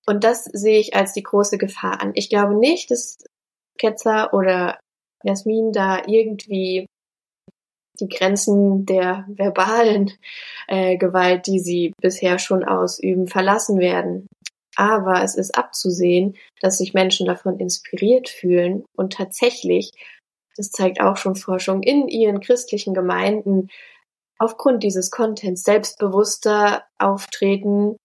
Und das sehe ich als die große Gefahr an. Ich glaube nicht, dass Ketzer oder Jasmin da irgendwie die Grenzen der verbalen äh, Gewalt, die sie bisher schon ausüben, verlassen werden. Aber es ist abzusehen, dass sich Menschen davon inspiriert fühlen und tatsächlich, das zeigt auch schon Forschung, in ihren christlichen Gemeinden aufgrund dieses Contents selbstbewusster auftreten,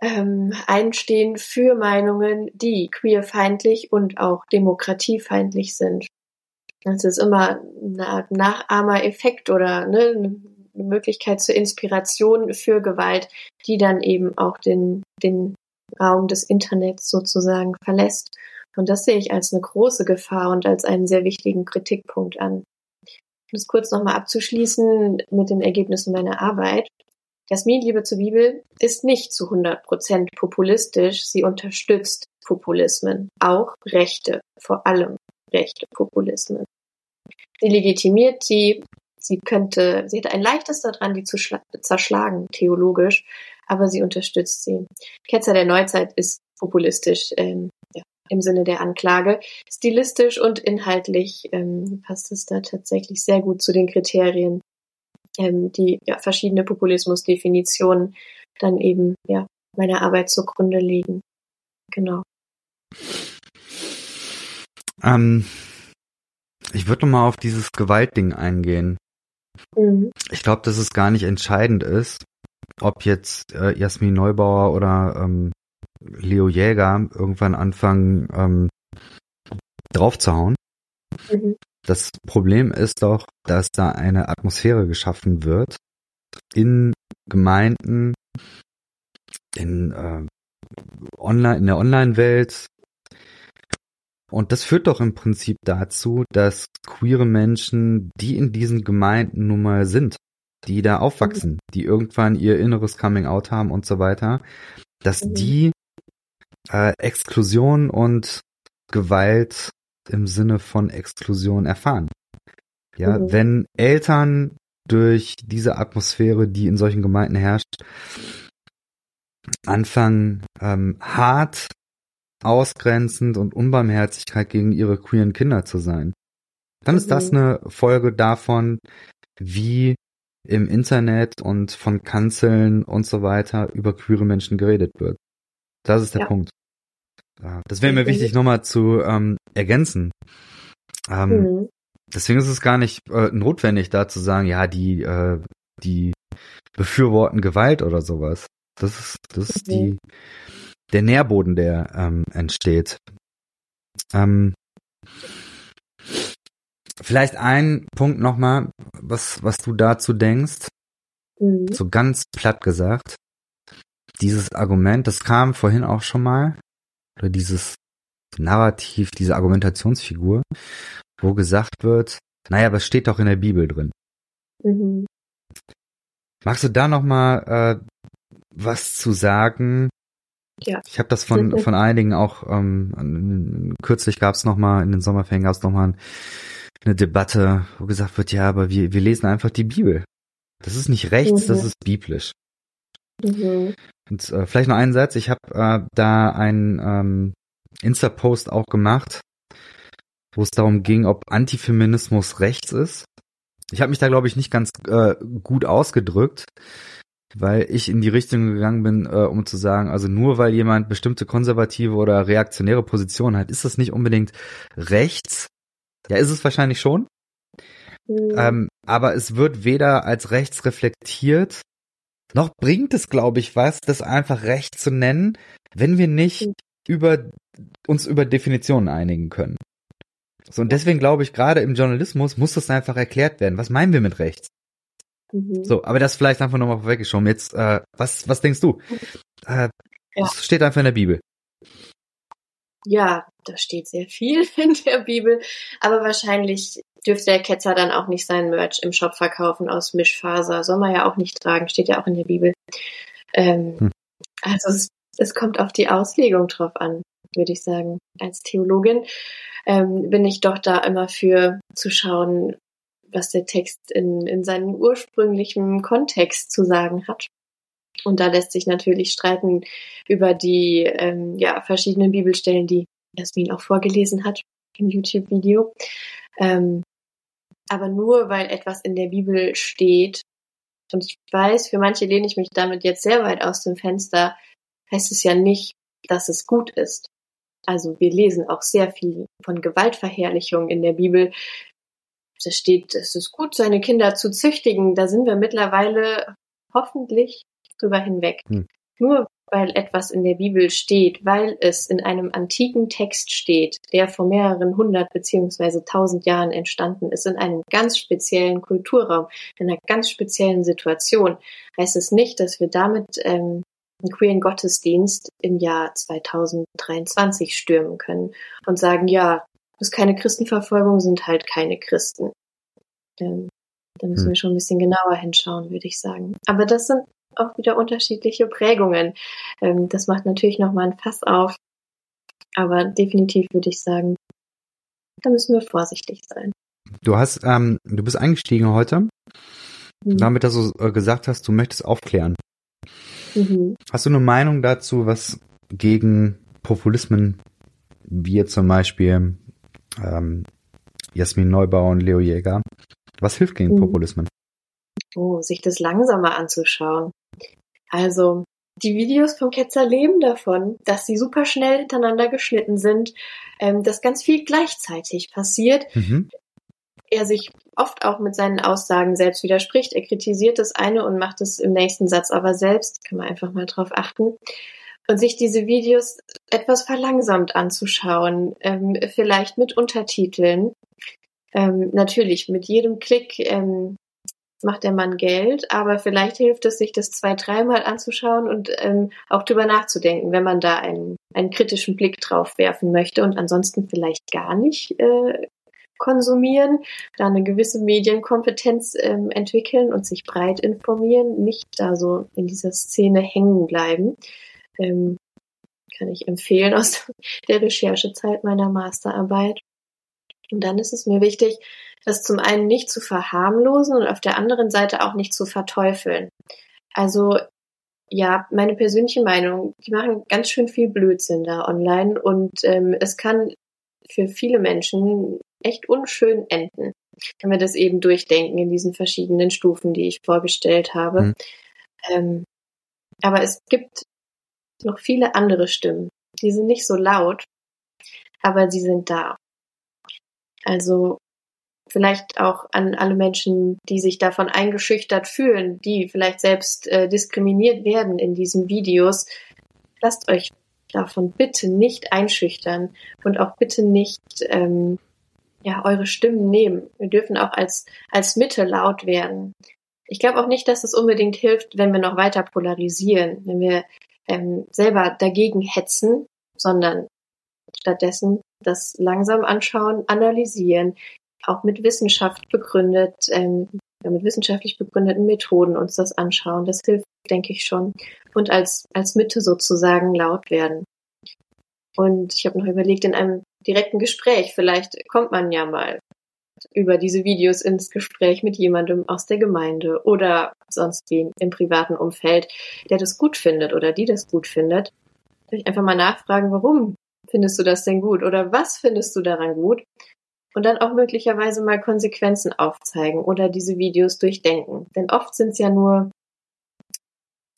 ähm, einstehen für Meinungen, die queerfeindlich und auch demokratiefeindlich sind. Es ist immer eine Art Nachahmereffekt oder ne, Möglichkeit zur Inspiration für Gewalt, die dann eben auch den, den Raum des Internets sozusagen verlässt. Und das sehe ich als eine große Gefahr und als einen sehr wichtigen Kritikpunkt an. Um das kurz nochmal abzuschließen mit den Ergebnissen meiner Arbeit. Jasmin Liebe zur Bibel ist nicht zu 100 Prozent populistisch. Sie unterstützt Populismen, auch rechte, vor allem rechte Populismen. Sie legitimiert sie. Sie könnte, sie hätte ein leichtes daran, die zu zerschlagen, theologisch, aber sie unterstützt sie. Ketzer der Neuzeit ist populistisch ähm, ja, im Sinne der Anklage. Stilistisch und inhaltlich ähm, passt es da tatsächlich sehr gut zu den Kriterien, ähm, die ja, verschiedene Populismusdefinitionen dann eben ja meiner Arbeit zugrunde liegen. Genau. Ähm, ich würde noch mal auf dieses Gewaltding eingehen. Mhm. Ich glaube, dass es gar nicht entscheidend ist, ob jetzt äh, Jasmin Neubauer oder ähm, Leo Jäger irgendwann anfangen ähm, draufzuhauen. Mhm. Das Problem ist doch, dass da eine Atmosphäre geschaffen wird in Gemeinden, in äh, online, in der Online-Welt. Und das führt doch im Prinzip dazu, dass queere Menschen, die in diesen Gemeinden nun mal sind, die da aufwachsen, die irgendwann ihr inneres Coming Out haben und so weiter, dass mhm. die äh, Exklusion und Gewalt im Sinne von Exklusion erfahren. Ja, mhm. wenn Eltern durch diese Atmosphäre, die in solchen Gemeinden herrscht, anfangen, ähm, hart, ausgrenzend und Unbarmherzigkeit gegen ihre queeren Kinder zu sein, dann mhm. ist das mhm. eine Folge davon, wie im Internet und von Kanzeln und so weiter über queere Menschen geredet wird. Das ist der ja. Punkt. Das wäre mir wichtig nochmal zu ähm, ergänzen. Ähm, mhm. Deswegen ist es gar nicht äh, notwendig, da zu sagen, ja, die, äh, die befürworten Gewalt oder sowas. Das ist, das ist die, der Nährboden, der ähm, entsteht. Ähm, vielleicht ein Punkt nochmal, was, was du dazu denkst. Mhm. So ganz platt gesagt. Dieses Argument, das kam vorhin auch schon mal, oder dieses Narrativ, diese Argumentationsfigur, wo gesagt wird, naja, aber es steht doch in der Bibel drin. Mhm. Magst du da noch mal äh, was zu sagen? Ja. Ich habe das von von einigen auch ähm, kürzlich gab es noch mal in den Sommerferien gab es noch mal eine Debatte, wo gesagt wird, ja, aber wir wir lesen einfach die Bibel. Das ist nicht rechts, mhm. das ist biblisch. Mhm. Und äh, vielleicht noch einen Satz. Ich habe äh, da einen ähm, Insta-Post auch gemacht, wo es darum ging, ob Antifeminismus rechts ist. Ich habe mich da, glaube ich, nicht ganz äh, gut ausgedrückt, weil ich in die Richtung gegangen bin, äh, um zu sagen, also nur weil jemand bestimmte konservative oder reaktionäre Positionen hat, ist das nicht unbedingt rechts. Ja, ist es wahrscheinlich schon. Mhm. Ähm, aber es wird weder als rechts reflektiert, noch bringt es, glaube ich, was, das einfach rechts zu nennen, wenn wir nicht mhm. über uns über Definitionen einigen können. So, und deswegen glaube ich, gerade im Journalismus muss das einfach erklärt werden. Was meinen wir mit rechts? Mhm. So, aber das vielleicht einfach nochmal vorweggeschoben. Jetzt, äh, was, was denkst du? Äh, ja. Das steht einfach in der Bibel. Ja, da steht sehr viel [laughs] in der Bibel, aber wahrscheinlich dürfte der Ketzer dann auch nicht sein Merch im Shop verkaufen aus Mischfaser. Soll man ja auch nicht tragen, steht ja auch in der Bibel. Ähm, hm. Also es, es kommt auf die Auslegung drauf an, würde ich sagen. Als Theologin ähm, bin ich doch da immer für zu schauen, was der Text in, in seinem ursprünglichen Kontext zu sagen hat. Und da lässt sich natürlich streiten über die ähm, ja, verschiedenen Bibelstellen, die Jasmin auch vorgelesen hat im YouTube-Video. Ähm, aber nur weil etwas in der Bibel steht, und ich weiß, für manche lehne ich mich damit jetzt sehr weit aus dem Fenster, heißt es ja nicht, dass es gut ist. Also wir lesen auch sehr viel von Gewaltverherrlichung in der Bibel. Da steht, es ist gut, seine Kinder zu züchtigen. Da sind wir mittlerweile hoffentlich drüber hinweg. Hm. Nur weil etwas in der Bibel steht, weil es in einem antiken Text steht, der vor mehreren hundert beziehungsweise tausend Jahren entstanden ist, in einem ganz speziellen Kulturraum, in einer ganz speziellen Situation, heißt es nicht, dass wir damit ähm, einen queeren Gottesdienst im Jahr 2023 stürmen können und sagen, ja, ist keine Christenverfolgung, sind halt keine Christen. Ähm, da müssen hm. wir schon ein bisschen genauer hinschauen, würde ich sagen. Aber das sind auch wieder unterschiedliche Prägungen. Ähm, das macht natürlich nochmal ein Fass auf. Aber definitiv würde ich sagen, da müssen wir vorsichtig sein. Du hast, ähm, du bist eingestiegen heute, mhm. damit, dass du äh, gesagt hast, du möchtest aufklären. Mhm. Hast du eine Meinung dazu, was gegen Populismen, wie zum Beispiel ähm, Jasmin Neubauer und Leo Jäger, was hilft gegen mhm. Populismen? Oh, sich das langsamer anzuschauen. Also, die Videos vom Ketzer leben davon, dass sie super schnell hintereinander geschnitten sind, ähm, dass ganz viel gleichzeitig passiert. Mhm. Er sich oft auch mit seinen Aussagen selbst widerspricht. Er kritisiert das eine und macht es im nächsten Satz aber selbst. Kann man einfach mal drauf achten. Und sich diese Videos etwas verlangsamt anzuschauen, ähm, vielleicht mit Untertiteln. Ähm, natürlich, mit jedem Klick ähm, macht der Mann Geld, aber vielleicht hilft es, sich das zwei, dreimal anzuschauen und ähm, auch drüber nachzudenken, wenn man da einen, einen kritischen Blick drauf werfen möchte und ansonsten vielleicht gar nicht äh, konsumieren, da eine gewisse Medienkompetenz ähm, entwickeln und sich breit informieren, nicht da so in dieser Szene hängen bleiben. Ähm, kann ich empfehlen aus [laughs] der Recherchezeit meiner Masterarbeit. Und dann ist es mir wichtig, das zum einen nicht zu verharmlosen und auf der anderen Seite auch nicht zu verteufeln. Also ja, meine persönliche Meinung, die machen ganz schön viel Blödsinn da online und ähm, es kann für viele Menschen echt unschön enden, wenn wir das eben durchdenken in diesen verschiedenen Stufen, die ich vorgestellt habe. Mhm. Ähm, aber es gibt noch viele andere Stimmen. Die sind nicht so laut, aber sie sind da. Also vielleicht auch an alle Menschen, die sich davon eingeschüchtert fühlen, die vielleicht selbst äh, diskriminiert werden in diesen Videos. Lasst euch davon bitte nicht einschüchtern und auch bitte nicht ähm, ja eure Stimmen nehmen. Wir dürfen auch als als Mitte laut werden. Ich glaube auch nicht, dass es unbedingt hilft, wenn wir noch weiter polarisieren, wenn wir ähm, selber dagegen hetzen, sondern stattdessen das langsam anschauen, analysieren, auch mit Wissenschaft begründet, ähm, mit wissenschaftlich begründeten Methoden uns das anschauen. Das hilft, denke ich schon. Und als, als Mitte sozusagen laut werden. Und ich habe noch überlegt, in einem direkten Gespräch, vielleicht kommt man ja mal über diese Videos ins Gespräch mit jemandem aus der Gemeinde oder sonst wie im privaten Umfeld, der das gut findet oder die das gut findet. Vielleicht einfach mal nachfragen, warum findest du das denn gut oder was findest du daran gut? und dann auch möglicherweise mal Konsequenzen aufzeigen oder diese Videos durchdenken. Denn oft sind es ja nur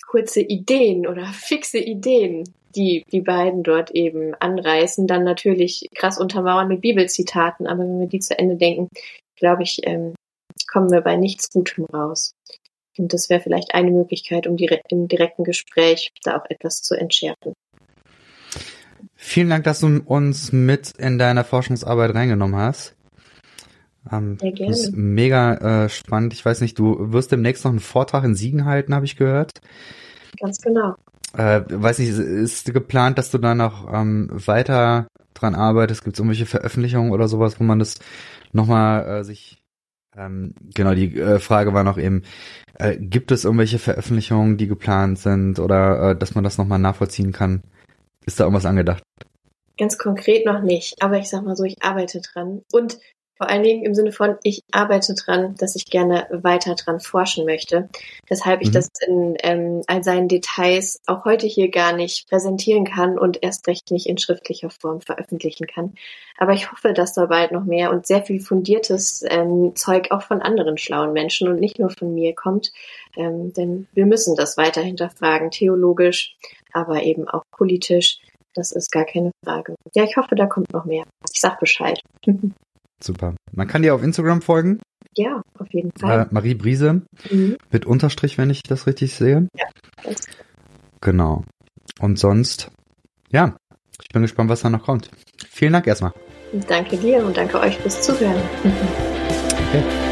kurze Ideen oder [laughs] fixe Ideen, die die beiden dort eben anreißen, dann natürlich krass untermauern mit Bibelzitaten, aber wenn wir die zu Ende denken, glaube ich, ähm, kommen wir bei nichts Gutem raus. Und das wäre vielleicht eine Möglichkeit, um direkt im direkten Gespräch da auch etwas zu entschärfen. Vielen Dank, dass du uns mit in deiner Forschungsarbeit reingenommen hast. Ähm, Sehr gerne. Das ist mega äh, spannend. Ich weiß nicht, du wirst demnächst noch einen Vortrag in Siegen halten, habe ich gehört. Ganz genau. Äh, weiß nicht, ist geplant, dass du da noch ähm, weiter dran arbeitest? Gibt es irgendwelche Veröffentlichungen oder sowas, wo man das nochmal äh, sich ähm, genau, die äh, Frage war noch eben, äh, gibt es irgendwelche Veröffentlichungen, die geplant sind oder äh, dass man das nochmal nachvollziehen kann? Ist da irgendwas angedacht? Ganz konkret noch nicht, aber ich sag mal so, ich arbeite dran. Und vor allen Dingen im Sinne von, ich arbeite dran, dass ich gerne weiter dran forschen möchte. Weshalb ich mhm. das in ähm, all seinen Details auch heute hier gar nicht präsentieren kann und erst recht nicht in schriftlicher Form veröffentlichen kann. Aber ich hoffe, dass da bald noch mehr und sehr viel fundiertes ähm, Zeug auch von anderen schlauen Menschen und nicht nur von mir kommt. Ähm, denn wir müssen das weiter hinterfragen, theologisch, aber eben auch politisch. Das ist gar keine Frage. Ja, ich hoffe, da kommt noch mehr. Ich sag Bescheid. [laughs] Super. Man kann dir auf Instagram folgen. Ja, auf jeden Fall. Äh, Marie Brise mhm. mit Unterstrich, wenn ich das richtig sehe. Ja. Genau. Und sonst, ja, ich bin gespannt, was da noch kommt. Vielen Dank erstmal. Danke dir und danke euch fürs Zuhören. [laughs] Okay.